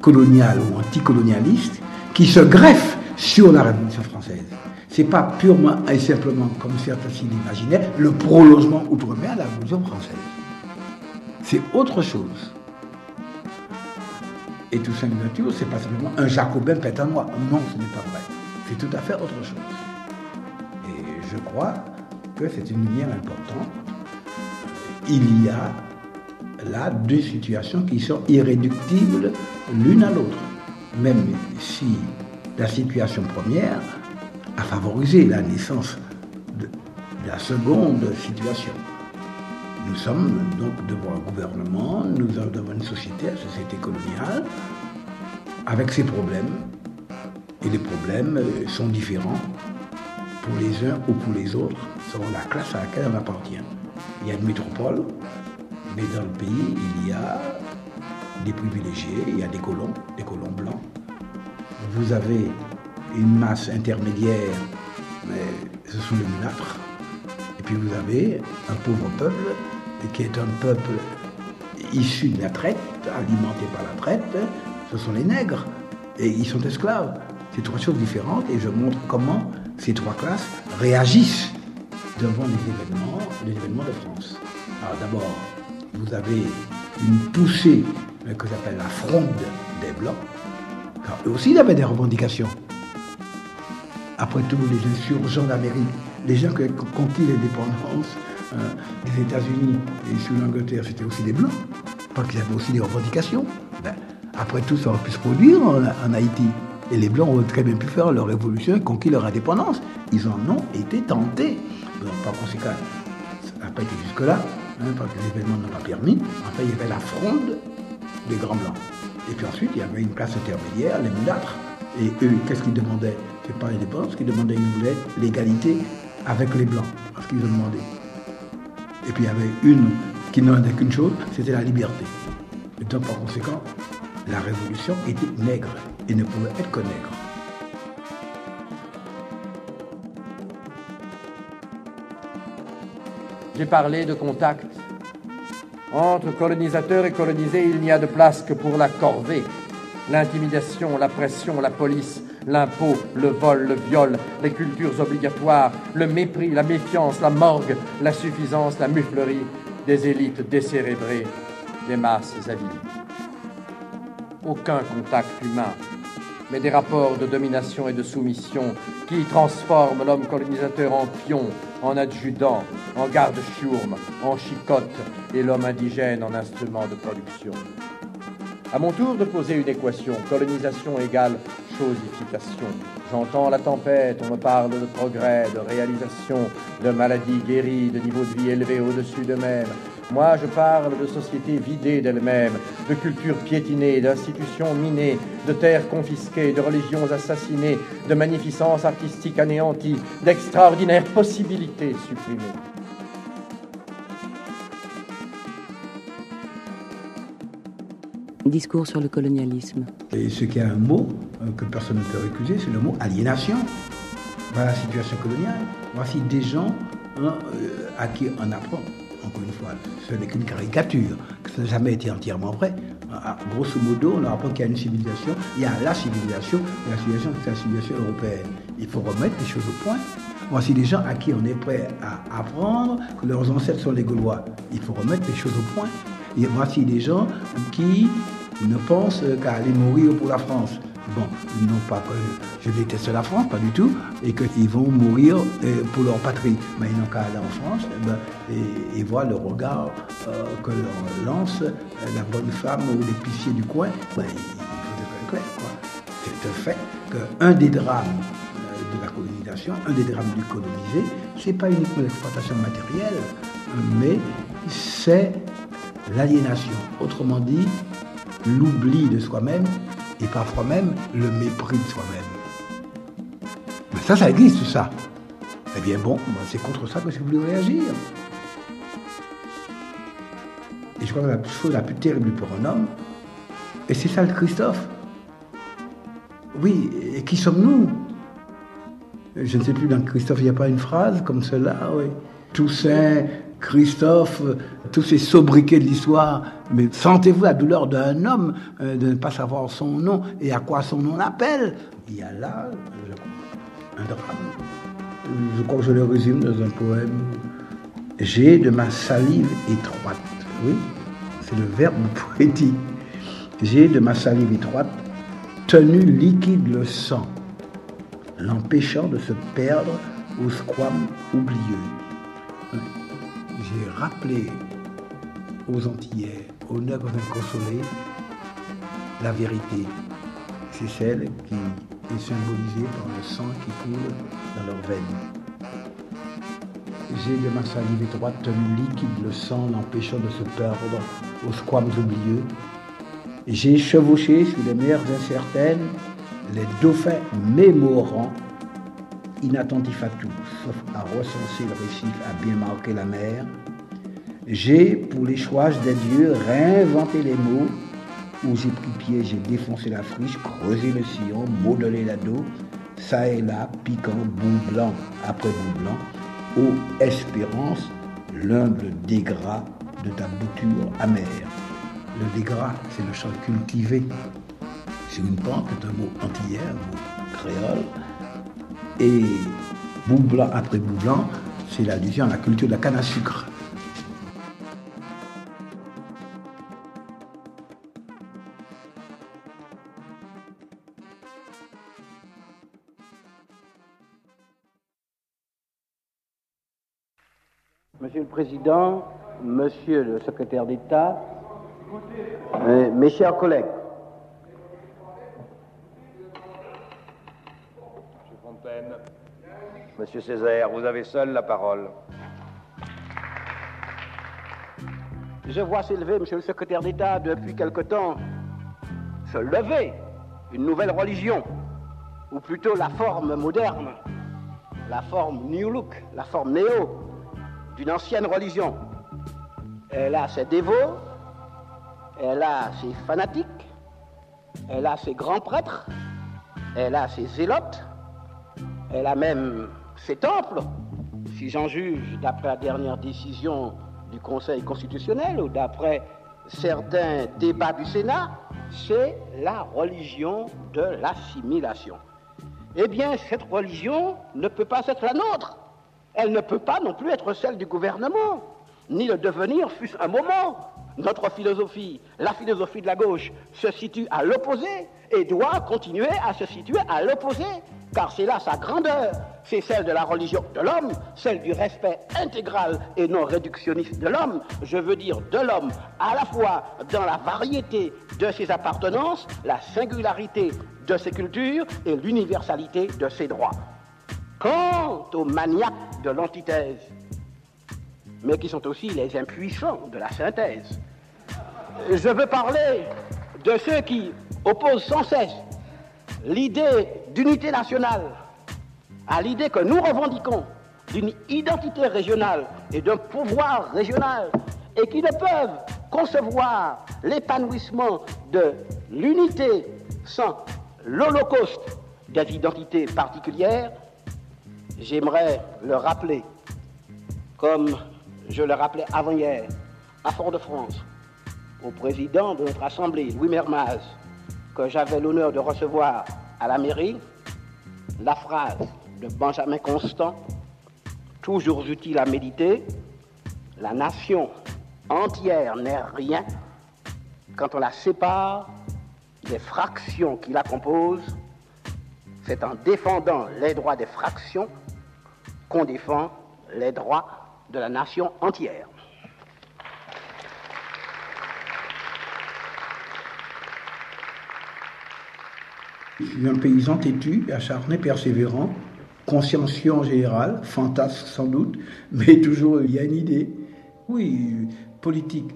coloniale ou anticolonialiste qui se greffe sur la Révolution française. C'est pas purement et simplement, comme certains s'y l'imaginaient, le prolongement outre-mer de la Révolution française. C'est autre chose. Et Toussaint Louverture, c'est pas simplement un jacobin pétanois. Non, ce n'est pas vrai. C'est tout à fait autre chose. Et je crois que c'est une lumière importante. Il y a là deux situations qui sont irréductibles l'une à l'autre. Même si la situation première a favorisé la naissance de la seconde situation. Nous sommes donc devant un gouvernement, nous sommes devant une société, une société coloniale, avec ses problèmes. Et les problèmes sont différents pour les uns ou pour les autres, selon la classe à laquelle on appartient. Il y a une métropole, mais dans le pays, il y a des privilégiés, il y a des colons, des colons blancs. Vous avez une masse intermédiaire, mais ce sont les mulâtres. Puis vous avez un pauvre peuple qui est un peuple issu de la traite, alimenté par la traite, ce sont les nègres. Et ils sont esclaves. C'est trois choses différentes et je montre comment ces trois classes réagissent devant les événements, les événements de France. Alors d'abord, vous avez une poussée que j'appelle la fronde des Blancs, car eux aussi ils avaient des revendications. Après tout, les insurgents d'Amérique, les gens qui ont conquis l'indépendance euh, des États-Unis et sous l'Angleterre, c'était aussi des Blancs, parce qu'ils avaient aussi des revendications. Ben, après tout, ça aurait pu se produire en, Haïti. Et les Blancs auraient très bien pu faire leur révolution et conquérir leur indépendance. Ils en ont été tentés. Donc, par conséquent, ça n'a pas été jusque-là, hein, parce que les événements n'ont pas permis. Enfin, il y avait la fronde des Grands Blancs. Et puis ensuite, il y avait une classe intermédiaire, les mulâtres. Et eux, qu'est-ce qu'ils demandaient? C'est pas l'indépendance qu'ils demandaient, ils voulaient l'égalité avec les Blancs. Parce qu'ils ont demandé. Et puis il y avait une qui n'en avait qu'une chose, c'était la liberté. Et donc par conséquent, la révolution était nègre et ne pouvait être que nègre. J'ai parlé de contact. Entre colonisateurs et colonisés, il n'y a de place que pour la corvée. L'intimidation, la pression, la police, l'impôt, le vol, le viol, les cultures obligatoires, le mépris, la méfiance, la morgue, la suffisance, la muflerie des élites décérébrées, des masses aviles. Aucun contact humain, mais des rapports de domination et de soumission qui transforment l'homme colonisateur en pion, en adjudant, en garde-chourme, en chicotte et l'homme indigène en instrument de production. À mon tour de poser une équation, colonisation égale chosification. J'entends la tempête, on me parle de progrès, de réalisation, de maladies guéries, de niveau de vie élevé au-dessus d'eux-mêmes. Moi, je parle de sociétés vidées d'elles-mêmes, de cultures piétinées, d'institutions minées, de terres confisquées, de religions assassinées, de magnificence artistique anéantie, d'extraordinaires possibilités supprimées. Discours sur le colonialisme. Et ce qui a un mot euh, que personne ne peut récuser, c'est le mot aliénation. Voilà la situation coloniale. Voici des gens hein, euh, à qui on apprend. Encore une fois, ce n'est qu'une caricature, que ça n'a jamais été entièrement vrai. Ah, grosso modo, on apprend qu'il y a une civilisation, il y a la civilisation, la civilisation, c'est la civilisation européenne. Il faut remettre les choses au point. Voici des gens à qui on est prêt à apprendre que leurs ancêtres sont les Gaulois. Il faut remettre les choses au point. Et voici des gens qui ne pensent qu'à aller mourir pour la France. Bon, non pas que je déteste la France, pas du tout, et qu'ils vont mourir euh, pour leur patrie. Mais ils n'ont qu'à aller en France eh ben, et, voir le regard euh, que leur lance euh, la bonne femme ou l'épicier du coin. Ben, il faut être clair, quoi. C'est un fait qu'un des drames de la colonisation, un des drames du colonisé, c'est pas uniquement l'exploitation matérielle, mais c'est l'aliénation. Autrement dit, l'oubli de soi-même et parfois même le mépris de soi-même. Mais ça, ça existe, ça. Eh bien bon, c'est contre ça que j'ai voulu réagir. Et je crois que la chose la plus terrible pour un homme, et c'est ça le Christophe. Oui, et qui sommes-nous? Je ne sais plus, dans Christophe, il n'y a pas une phrase comme cela, oui. Toussaint, Christophe, tous ces sobriquets de l'histoire, mais sentez-vous la douleur d'un homme euh, de ne pas savoir son nom et à quoi son nom appelle Il y a là, un drame. je crois que je le résume dans un poème. J'ai de ma salive étroite, oui, c'est le verbe poétique. J'ai de ma salive étroite tenu liquide le sang, l'empêchant de se perdre au squam oublieux. J'ai rappelé aux Antillais, aux neufs inconsolés, la vérité. C'est celle qui est symbolisée par le sang qui coule dans leurs veines. J'ai de ma salive étroite liquide le sang, l'empêchant de se perdre aux squams oublieux. J'ai chevauché sous les mers incertaines les dauphins mémorants, inattentifs à tout, sauf à recenser le récif, à bien marquer la mer. J'ai, pour les choix des dieux, réinventé les mots, où j'ai pris pied, j'ai défoncé la friche, creusé le sillon, modelé la dos, ça et là, piquant, bout blanc après bout blanc, ô espérance, l'humble dégras de ta bouture amère. Le dégras, c'est le champ cultivé sur une pente, c'est un mot antillais, un mot créole. Et bout après bout c'est l'allusion à la culture de la canne à sucre. Monsieur le Président, Monsieur le Secrétaire d'État, euh, mes chers collègues, Monsieur Fontaine, Monsieur Césaire, vous avez seul la parole. je vois s'élever, Monsieur le Secrétaire d'État, depuis quelque temps, se lever une nouvelle religion, ou plutôt la forme moderne, la forme New Look, la forme néo d'une ancienne religion. Elle a ses dévots, elle a ses fanatiques, elle a ses grands prêtres, elle a ses zélotes, elle a même ses temples, si j'en juge d'après la dernière décision du Conseil constitutionnel ou d'après certains débats du Sénat, c'est la religion de l'assimilation. Eh bien, cette religion ne peut pas être la nôtre. Elle ne peut pas non plus être celle du gouvernement, ni le devenir, fût-ce un moment. Notre philosophie, la philosophie de la gauche, se situe à l'opposé et doit continuer à se situer à l'opposé, car c'est là sa grandeur. C'est celle de la religion de l'homme, celle du respect intégral et non réductionniste de l'homme. Je veux dire de l'homme à la fois dans la variété de ses appartenances, la singularité de ses cultures et l'universalité de ses droits. Quant aux maniaques de l'antithèse, mais qui sont aussi les impuissants de la synthèse, je veux parler de ceux qui opposent sans cesse l'idée d'unité nationale à l'idée que nous revendiquons d'une identité régionale et d'un pouvoir régional et qui ne peuvent concevoir l'épanouissement de l'unité sans l'holocauste des identités particulières, j'aimerais le rappeler, comme je le rappelais avant-hier, à Fort-de-France, au président de notre Assemblée, Louis Mermaz, que j'avais l'honneur de recevoir à la mairie, la phrase de Benjamin Constant, toujours utile à méditer, la nation entière n'est rien quand on la sépare des fractions qui la composent. C'est en défendant les droits des fractions qu'on défend les droits de la nation entière. Je suis un paysan têtu, acharné, persévérant, consciencieux en général, fantasque sans doute, mais <laughs> toujours il y a une idée. Oui, politique.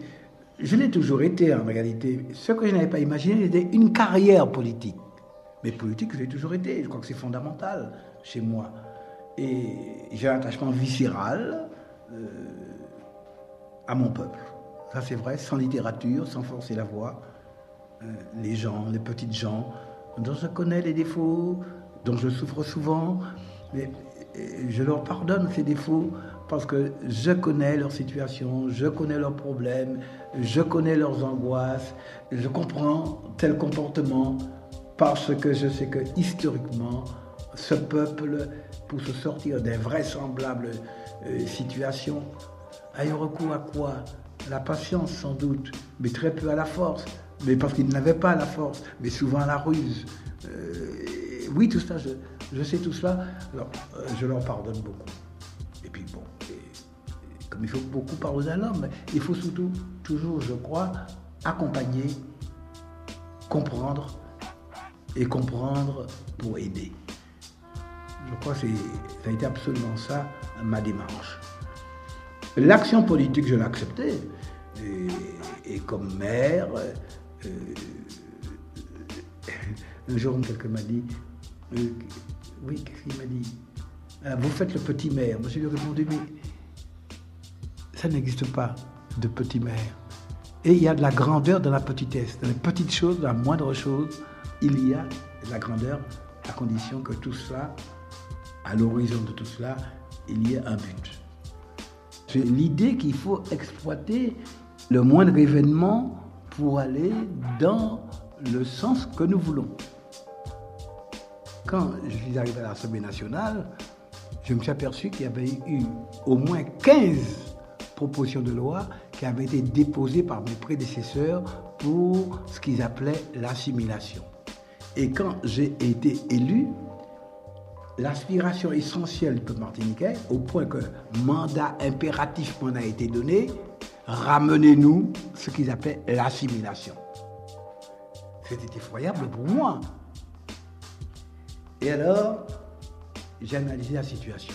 Je l'ai toujours été en réalité. Ce que je n'avais pas imaginé, c'était une carrière politique. Mais politique, je l'ai toujours été. Je crois que c'est fondamental chez moi. Et j'ai un attachement viscéral euh, à mon peuple. Ça, c'est vrai, sans littérature, sans forcer la voix. Euh, les gens, les petites gens, dont je connais les défauts, dont je souffre souvent, mais je leur pardonne ces défauts parce que je connais leur situation, je connais leurs problèmes, je connais leurs angoisses, je comprends tel comportement parce que je sais que historiquement, ce peuple, pour se sortir d'invraisemblables euh, situations, a eu recours à quoi? La patience sans doute, mais très peu à la force, mais parce qu'il n'avait pas la force, mais souvent la ruse. Euh, oui, tout ça, je, sais tout cela, alors euh, je leur pardonne beaucoup. Et puis bon, comme il faut beaucoup pardonner à l'homme, il faut surtout, toujours, je crois, accompagner, comprendre et comprendre pour aider. Je crois que ça a été absolument ça ma démarche. L'action politique, je l'acceptais. Et, comme maire, euh, un jour, quelqu'un m'a dit, euh, oui, qu'est-ce qu'il m'a dit? Ah, Vous faites le petit maire. Moi, je lui ai répondu, mais ça n'existe pas de petit maire. Et il y a de la grandeur dans la petitesse, dans les petites choses, dans la moindre chose, il y a de la grandeur, à condition que tout cela, à l'horizon de tout cela, il y ait un but. C'est l'idée qu'il faut exploiter le moindre événement pour aller dans le sens que nous voulons. Quand je suis arrivé à l'Assemblée nationale, je me suis aperçu qu'il y avait eu au moins 15 propositions de loi qui avaient été déposées par mes prédécesseurs pour ce qu'ils appelaient l'assimilation. Et quand j'ai été élu, l'aspiration essentielle du peuple martiniquais, au point que mandat impératif m'en a été donné, ramenez-nous ce qu'ils appelaient l'assimilation. C'était effroyable pour moi. Et alors, j'ai analysé la situation.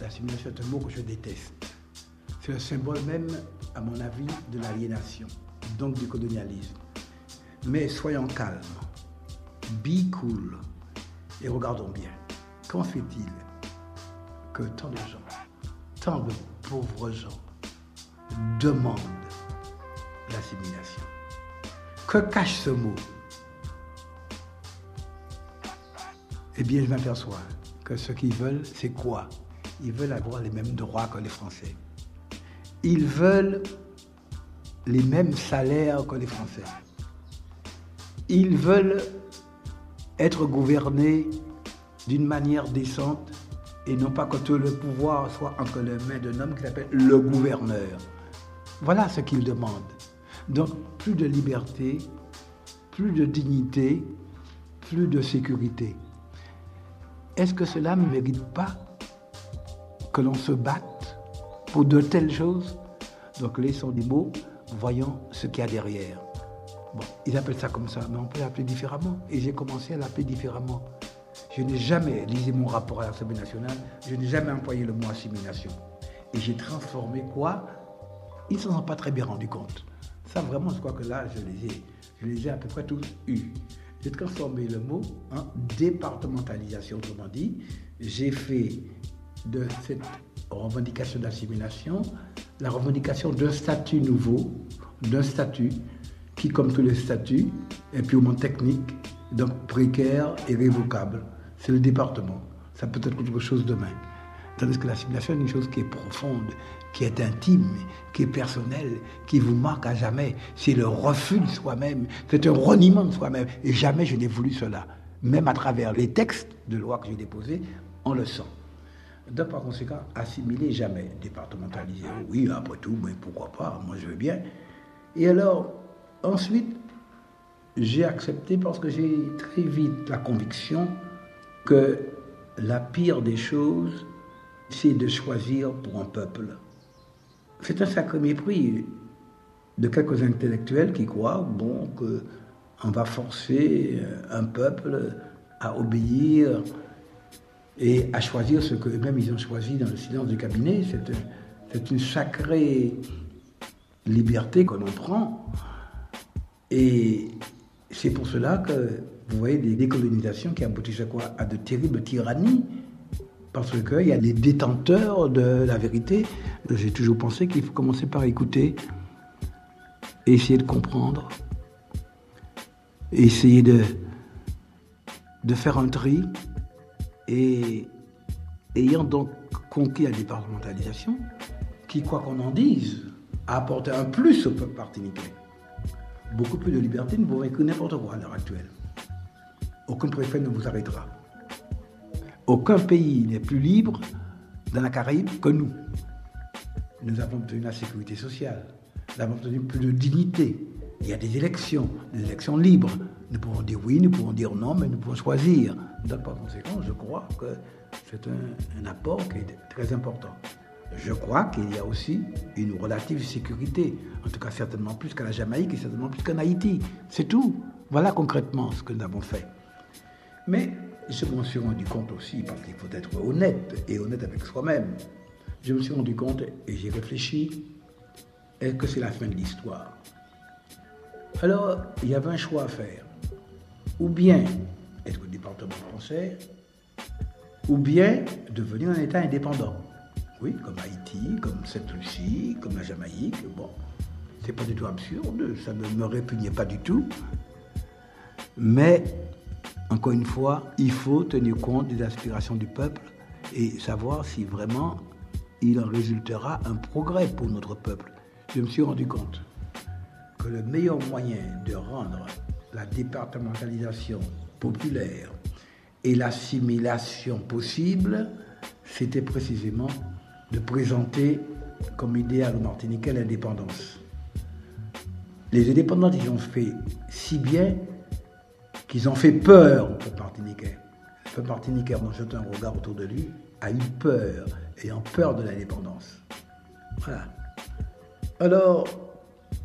L'assimilation est un mot que je déteste. C'est le symbole même, à mon avis, de l'aliénation, donc du colonialisme. Mais soyons calmes, be cool, et regardons bien. Qu'en fait-il que tant de gens, tant de pauvres gens demandent l'assimilation Que cache ce mot? Eh bien, je m'aperçois que ce qu'ils veulent, c'est quoi? Ils veulent avoir les mêmes droits que les Français. Ils veulent les mêmes salaires que les Français. Ils veulent être gouvernés d'une manière décente et non pas que tout le pouvoir soit entre les mains d'un homme qui s'appelle le gouverneur. Voilà ce qu'il demande. Donc plus de liberté, plus de dignité, plus de sécurité. Est-ce que cela ne mérite pas que l'on se batte pour de telles choses? Donc laissons des mots, voyons ce qu'il y a derrière. Bon, ils appellent ça comme ça, mais on peut l'appeler différemment. Et j'ai commencé à l'appeler différemment. Je n'ai jamais, lisez mon rapport à l'Assemblée nationale, je n'ai jamais employé le mot assimilation. Et j'ai transformé quoi? Ils ne s'en sont pas très bien rendus compte. Ça, vraiment, je crois que là, je les ai, je les ai à peu près tous eus. J'ai transformé le mot en départementalisation, autrement dit. J'ai fait de cette revendication d'assimilation la revendication d'un statut nouveau, d'un statut qui, comme tous les statuts, est purement technique, donc précaire et révocable c'est le département. Ça peut être autre chose demain. Tandis que l'assimilation est une chose qui est profonde, qui est intime, qui est personnelle, qui vous marque à jamais. C'est le refus de soi-même, c'est un reniement de soi-même. Et jamais je n'ai voulu cela. Même à travers les textes de loi que j'ai déposés, on le sent. Donc par conséquent, assimiler jamais, départementaliser. Oui, après tout, mais pourquoi pas, moi je veux bien. Et alors, ensuite, j'ai accepté parce que j'ai très vite la conviction que la pire des choses, c'est de choisir pour un peuple. C'est un sacré mépris de quelques intellectuels qui croient bon, qu'on va forcer un peuple à obéir et à choisir ce qu'eux-mêmes ils ont choisi dans le silence du cabinet. C'est une sacrée liberté que l'on prend. Et c'est pour cela que vous voyez, des décolonisations qui aboutissent à quoi? À de terribles tyrannies. Parce qu'il y a les détenteurs de la vérité. J'ai toujours pensé qu'il faut commencer par écouter, essayer de comprendre, essayer de, de faire un tri. Et ayant donc conquis la départementalisation, qui, quoi qu'on en dise, a apporté un plus au peuple martiniquais. Beaucoup plus de liberté ne pourrait que n'importe quoi à l'heure actuelle. Aucun préfet ne vous arrêtera. Aucun pays n'est plus libre dans la Caraïbe que nous. Nous avons obtenu la sécurité sociale, nous avons obtenu plus de dignité. Il y a des élections, des élections libres. Nous pouvons dire oui, nous pouvons dire non, mais nous pouvons choisir. Donc par conséquent, je crois que c'est un, apport qui est très important. Je crois qu'il y a aussi une relative sécurité, en tout cas certainement plus qu'à la Jamaïque et certainement plus qu'en Haïti. C'est tout. Voilà concrètement ce que nous avons fait. Mais je me suis rendu compte aussi, parce qu'il faut être honnête et honnête avec soi-même, je me suis rendu compte et j'ai réfléchi, est-ce que c'est la fin de l'histoire? Alors, il y avait un choix à faire. Ou bien être au département français, ou bien devenir un État indépendant. Oui, comme Haïti, comme Sainte-Lucie, comme la Jamaïque. Bon, c'est pas du tout absurde, ça ne me répugnait pas du tout. Mais, encore une fois, il faut tenir compte des aspirations du peuple et savoir si vraiment il en résultera un progrès pour notre peuple. Je me suis rendu compte que le meilleur moyen de rendre la départementalisation populaire et l'assimilation possible, c'était précisément de présenter comme idéal aux Martiniquais l'indépendance. Les indépendants, ils ont fait si bien qu'ils ont fait peur au peuple martiniquais. Le peuple martiniquais, en jetant un regard autour de lui, a eu peur, ayant peur de l'indépendance. Voilà. Alors,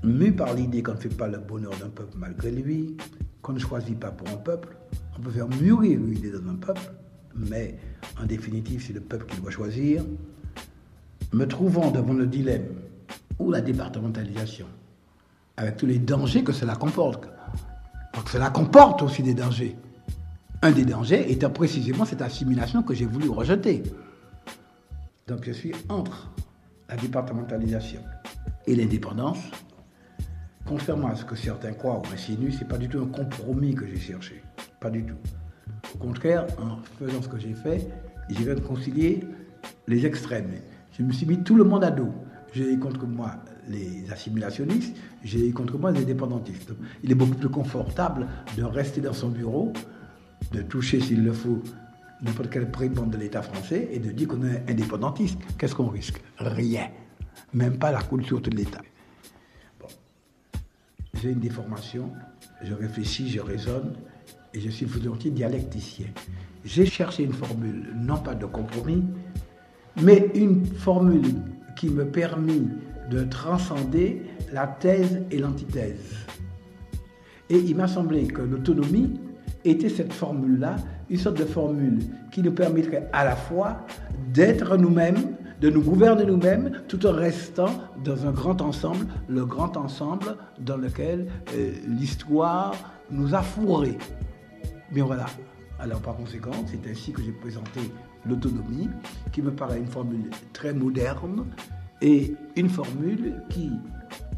mu par l'idée qu'on ne fait pas le bonheur d'un peuple malgré lui, qu'on ne choisit pas pour un peuple, on peut faire mûrir l'idée dans un peuple, mais en définitive, c'est le peuple qui doit choisir. Me trouvant devant le dilemme ou la départementalisation, avec tous les dangers que cela comporte, cela comporte aussi des dangers. Un des dangers étant précisément cette assimilation que j'ai voulu rejeter. Donc je suis entre la départementalisation et l'indépendance. Contrairement à ce que certains croient ou insinuent, ce n'est pas du tout un compromis que j'ai cherché. Pas du tout. Au contraire, en faisant ce que j'ai fait, j'ai de concilier les extrêmes. Je me suis mis tout le monde à dos. J'ai contre moi les assimilationnistes, j'ai contre moi les indépendantistes. Il est beaucoup plus confortable de rester dans son bureau, de toucher s'il le faut n'importe quel président de l'État français et de dire qu'on est indépendantiste. Qu'est-ce qu'on risque? Rien. Même pas la culture de l'État. Bon. J'ai une déformation, je réfléchis, je raisonne et je suis volontiers dialecticien. J'ai cherché une formule, non pas de compromis, mais une formule qui me permit de transcender la thèse et l'antithèse. Et il m'a semblé que l'autonomie était cette formule-là, une sorte de formule qui nous permettrait à la fois d'être nous-mêmes, de nous gouverner nous-mêmes, tout en restant dans un grand ensemble, le grand ensemble dans lequel euh, l'histoire nous a fourrés. Bien voilà. Alors par conséquent, c'est ainsi que j'ai présenté l'autonomie, qui me paraît une formule très moderne et une formule qui,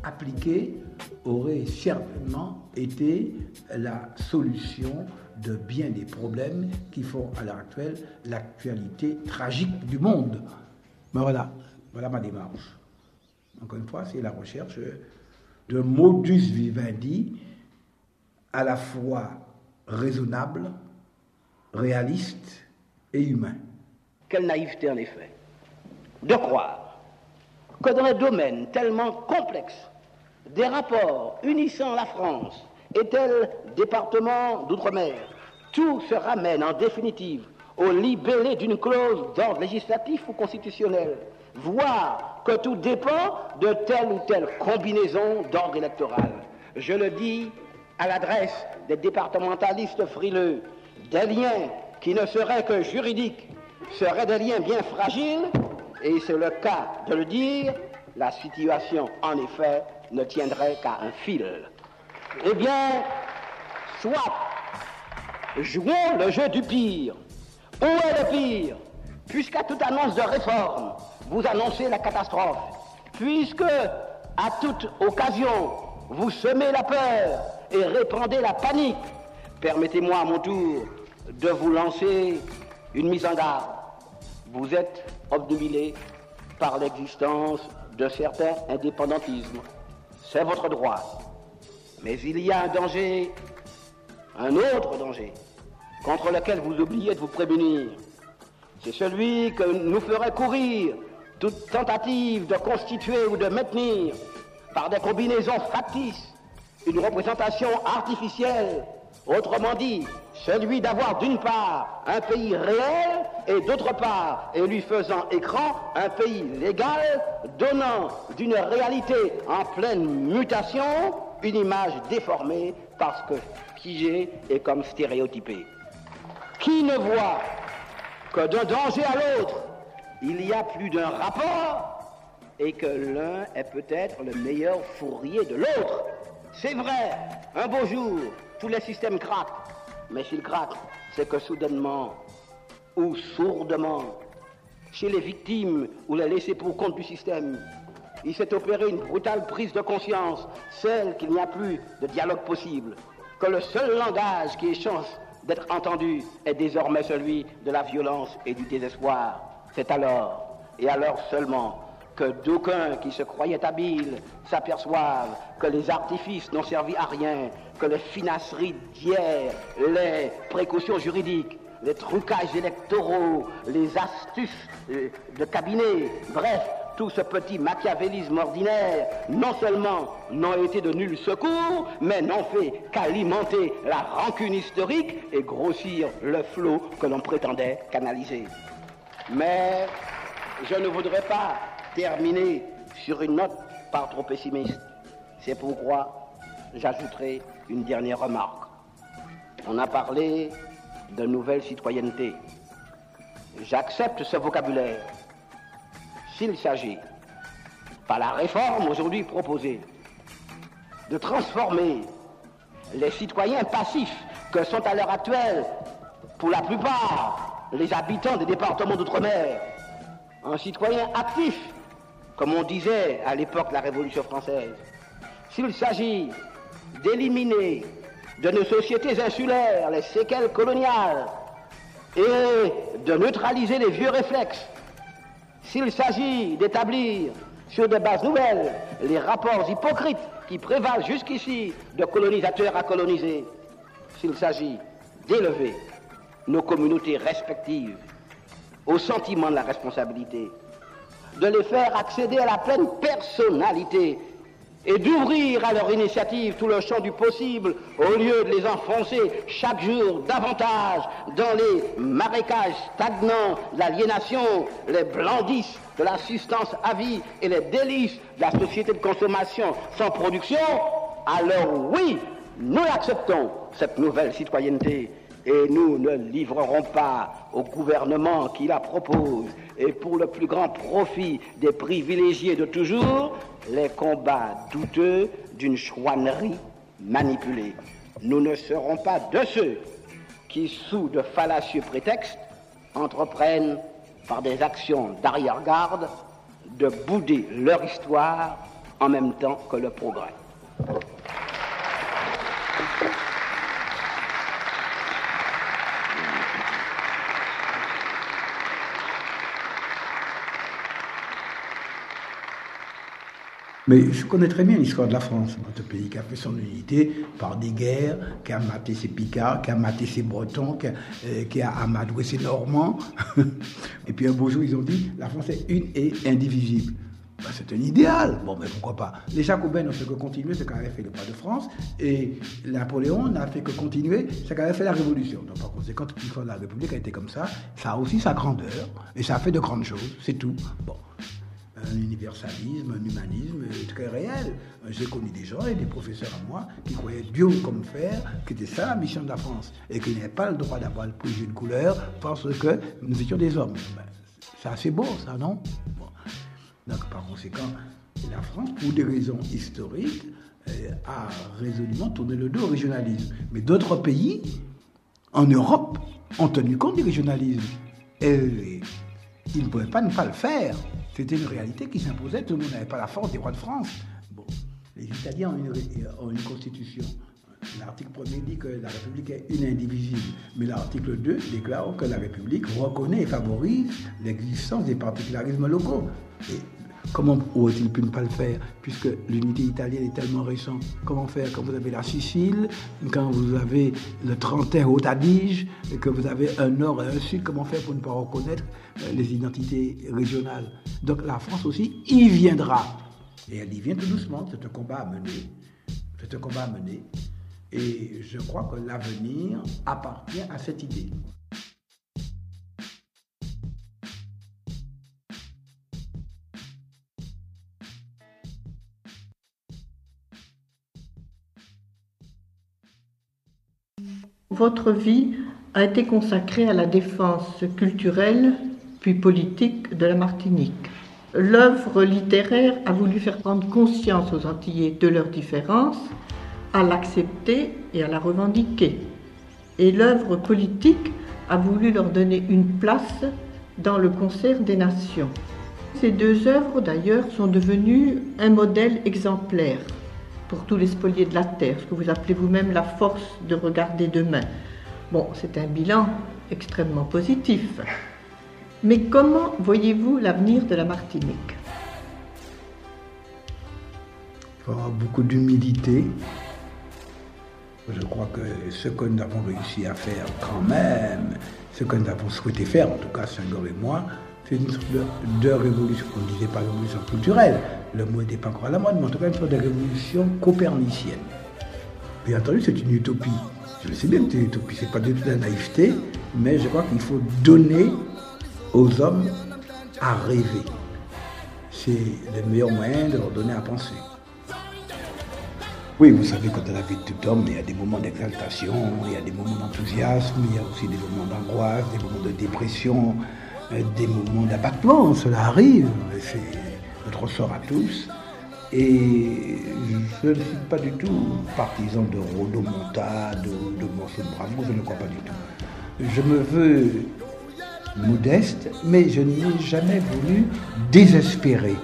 appliquée, aurait certainement été la solution de bien des problèmes qui font à l'heure actuelle l'actualité tragique du monde. Mais voilà, voilà ma démarche. Encore une fois, c'est la recherche de modus vivendi à la fois raisonnable, réaliste et humain. Quelle naïveté en effet de croire que dans un domaine tellement complexe, des rapports unissant la France et tel département d'outre-mer, tout se ramène en définitive au libellé d'une clause d'ordre législatif ou constitutionnel, voire que tout dépend de telle ou telle combinaison d'ordre électoral. Je le dis à l'adresse des départementalistes frileux, des liens qui ne seraient que juridiques seraient des liens bien fragiles, et c'est le cas de le dire, la situation, en effet, ne tiendrait qu'à un fil. Eh bien, soit jouons le jeu du pire. Où est le pire? Puisqu'à toute annonce de réforme, vous annoncez la catastrophe, puisque à toute occasion, vous semez la peur et répandez la panique, permettez-moi à mon tour de vous lancer une mise en garde. Vous êtes obnubilé par l'existence de certains indépendantismes. C'est votre droit. Mais il y a un danger, un autre danger, contre lequel vous oubliez de vous prémunir. C'est celui que nous ferait courir toute tentative de constituer ou de maintenir par des combinaisons factices une représentation artificielle, autrement dit, celui d'avoir d'une part un pays réel et d'autre part, et lui faisant écran, un pays légal, donnant d'une réalité en pleine mutation une image déformée parce que figée et comme stéréotypée. Qui ne voit que d'un danger à l'autre, il y a plus d'un rapport et que l'un est peut-être le meilleur fourrier de l'autre. C'est vrai, un beau jour, tous les systèmes craquent. Mais s'ils craquent, c'est que soudainement ou sourdement, chez les victimes ou les laissés pour compte du système, il s'est opéré une brutale prise de conscience, celle qu'il n'y a plus de dialogue possible, que le seul langage qui ait chance d'être entendu est désormais celui de la violence et du désespoir. C'est alors, et alors seulement, que d'aucuns qui se croyaient habiles s'aperçoivent que les artifices n'ont servi à rien, que les finasseries d'hier, les précautions juridiques, les trucages électoraux, les astuces euh, de cabinet, bref, tout ce petit machiavélisme ordinaire, non seulement n'ont été de nul secours, mais n'ont fait qu'alimenter la rancune historique et grossir le flot que l'on prétendait canaliser. Mais je ne voudrais pas terminer sur une note pas trop pessimiste. C'est pourquoi j'ajouterai une dernière remarque. On a parlé de nouvelle citoyenneté. J'accepte ce vocabulaire s'il s'agit, par la réforme aujourd'hui proposée, de transformer les citoyens passifs que sont à l'heure actuelle, pour la plupart, les habitants des départements d'outre-mer, en citoyens actifs comme on disait à l'époque de la Révolution française, s'il s'agit d'éliminer de nos sociétés insulaires les séquelles coloniales et de neutraliser les vieux réflexes, s'il s'agit d'établir sur des bases nouvelles les rapports hypocrites qui prévalent jusqu'ici de colonisateurs à colonisés, s'il s'agit d'élever nos communautés respectives au sentiment de la responsabilité, de les faire accéder à la pleine personnalité et d'ouvrir à leur initiative tout le champ du possible au lieu de les enfoncer chaque jour davantage dans les marécages stagnants de l'aliénation, les blandisses de la substance à vie et les délices de la société de consommation sans production, alors oui, nous acceptons cette nouvelle citoyenneté et nous ne livrerons pas au gouvernement qui la propose et pour le plus grand profit des privilégiés de toujours les combats douteux d'une chouannerie manipulée. Nous ne serons pas de ceux qui, sous de fallacieux prétextes, entreprennent par des actions d'arrière-garde de bouder leur histoire en même temps que le progrès. Mais je connais très bien l'histoire de la France, notre pays qui a fait son unité par des guerres, qui a maté ses Picards, qui a maté ses Bretons, qui a, euh, amadoué ses Normands. <laughs> et puis un beau jour, ils ont dit la France est une et indivisible. Ben, c'est un idéal. Bon, mais pourquoi pas? Les Jacobins n'ont fait que continuer ce qu'avait fait le roi de France, et Napoléon n'a fait que continuer ce qu'avait fait la Révolution. Donc, par conséquent, toute l'histoire de la République a été comme ça. Ça a aussi sa grandeur, et ça a fait de grandes choses, c'est tout. Bon un universalisme, un humanisme très réel. J'ai connu des gens et des professeurs à moi qui croyaient Dieu comme fer, que c'était ça la mission de la France, et qu'ils n'avaient pas le droit d'avoir le préjugé de couleur parce que nous étions des hommes. Ben, c'est assez beau, ça, non? Donc, par conséquent, la France, pour des raisons historiques, euh, a résolument tourné le dos au régionalisme. Mais d'autres pays, en Europe, ont tenu compte du régionalisme. Et ils ne pouvaient pas ne pas le faire. C'était une réalité qui s'imposait, tout le monde n'avait pas la force des rois de France. Bon, les Italiens ont une, constitution. L'article 1er dit que la République est une indivisible, mais l'article 2 déclare que la République reconnaît et favorise l'existence des particularismes locaux. Comment aurait-il pu ne pas le faire Puisque l'unité italienne est tellement récente? Comment faire quand vous avez la Sicile, quand vous avez le Trentin Haute Adige, que vous avez un nord et un sud? Comment faire pour ne pas reconnaître euh, les identités régionales? Donc la France aussi y viendra. Et elle y vient tout doucement. C'est un combat à mener. C'est un combat à mener. Et je crois que l'avenir appartient à cette idée. Votre vie a été consacrée à la défense culturelle puis politique de la Martinique. L'œuvre littéraire a voulu faire prendre conscience aux Antillais de leurs différences, à l'accepter et à la revendiquer. Et l'œuvre politique a voulu leur donner une place dans le concert des nations. Ces deux œuvres, d'ailleurs, sont devenues un modèle exemplaire pour tous les spoliés de la terre, ce que vous appelez vous-même la force de regarder demain. Bon, c'est un bilan extrêmement positif. Mais comment voyez-vous l'avenir de la Martinique? Il avoir beaucoup d'humilité. Je crois que ce que nous avons réussi à faire quand même, ce que nous avons souhaité faire, en tout cas Senghor et moi, c'est une sorte de, révolution. On ne disait pas révolution culturelle, le mot n'était pas encore à la mode, mais en tout cas une sorte de révolution copernicienne. Bien entendu, c'est une utopie. Je sais bien que c'est une utopie, c'est pas du tout la naïveté, mais je crois qu'il faut donner aux hommes à rêver. C'est le meilleur moyen de leur donner à penser. Oui, vous savez, quand dans la vie de tout homme, il y a des moments d'exaltation, il y a des moments d'enthousiasme, il y a aussi des moments d'angoisse, des moments de dépression, euh, des moments d'abattement. Cela arrive, notre sort à tous. Et je ne suis pas du tout partisan de rodomontade, de, de morceaux de je ne crois pas du tout. Je me veux modeste, mais je n'ai jamais voulu désespérer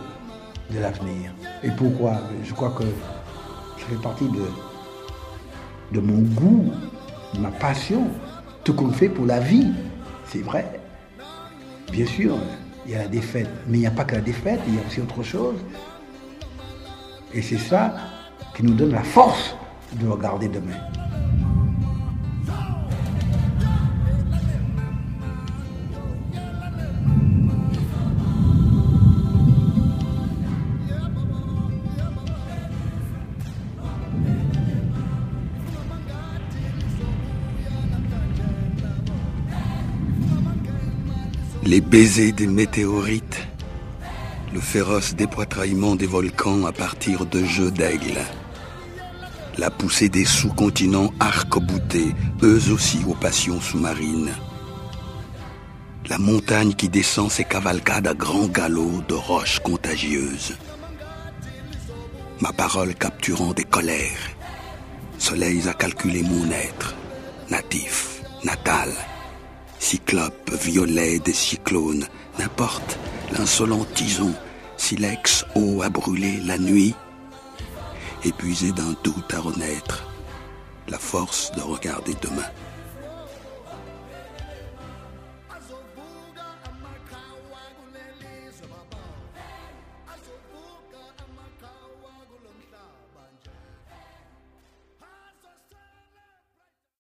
de l'avenir. Et pourquoi? Je crois que ça fait partie de, de mon goût, de ma passion, tout qu'on fait pour la vie. C'est vrai. Bien sûr, il y a la défaite, mais il n'y a pas que la défaite, il y a aussi autre chose. Et c'est ça qui nous donne la force de regarder demain. Les baisers des météorites, le féroce dépoitraillement des volcans à partir de jeux d'aigle, la poussée des sous-continents arc-boutés, eux aussi aux passions sous-marines, la montagne qui descend ses cavalcades à grands galops de roches contagieuses, ma parole capturant des colères, soleils à calculer mon être, natif, natal, cyclope, violet des cyclones, n'importe, l'insolent tison, silex eau à brûler la nuit, épuisé d'un doute à renaître, la force de regarder demain.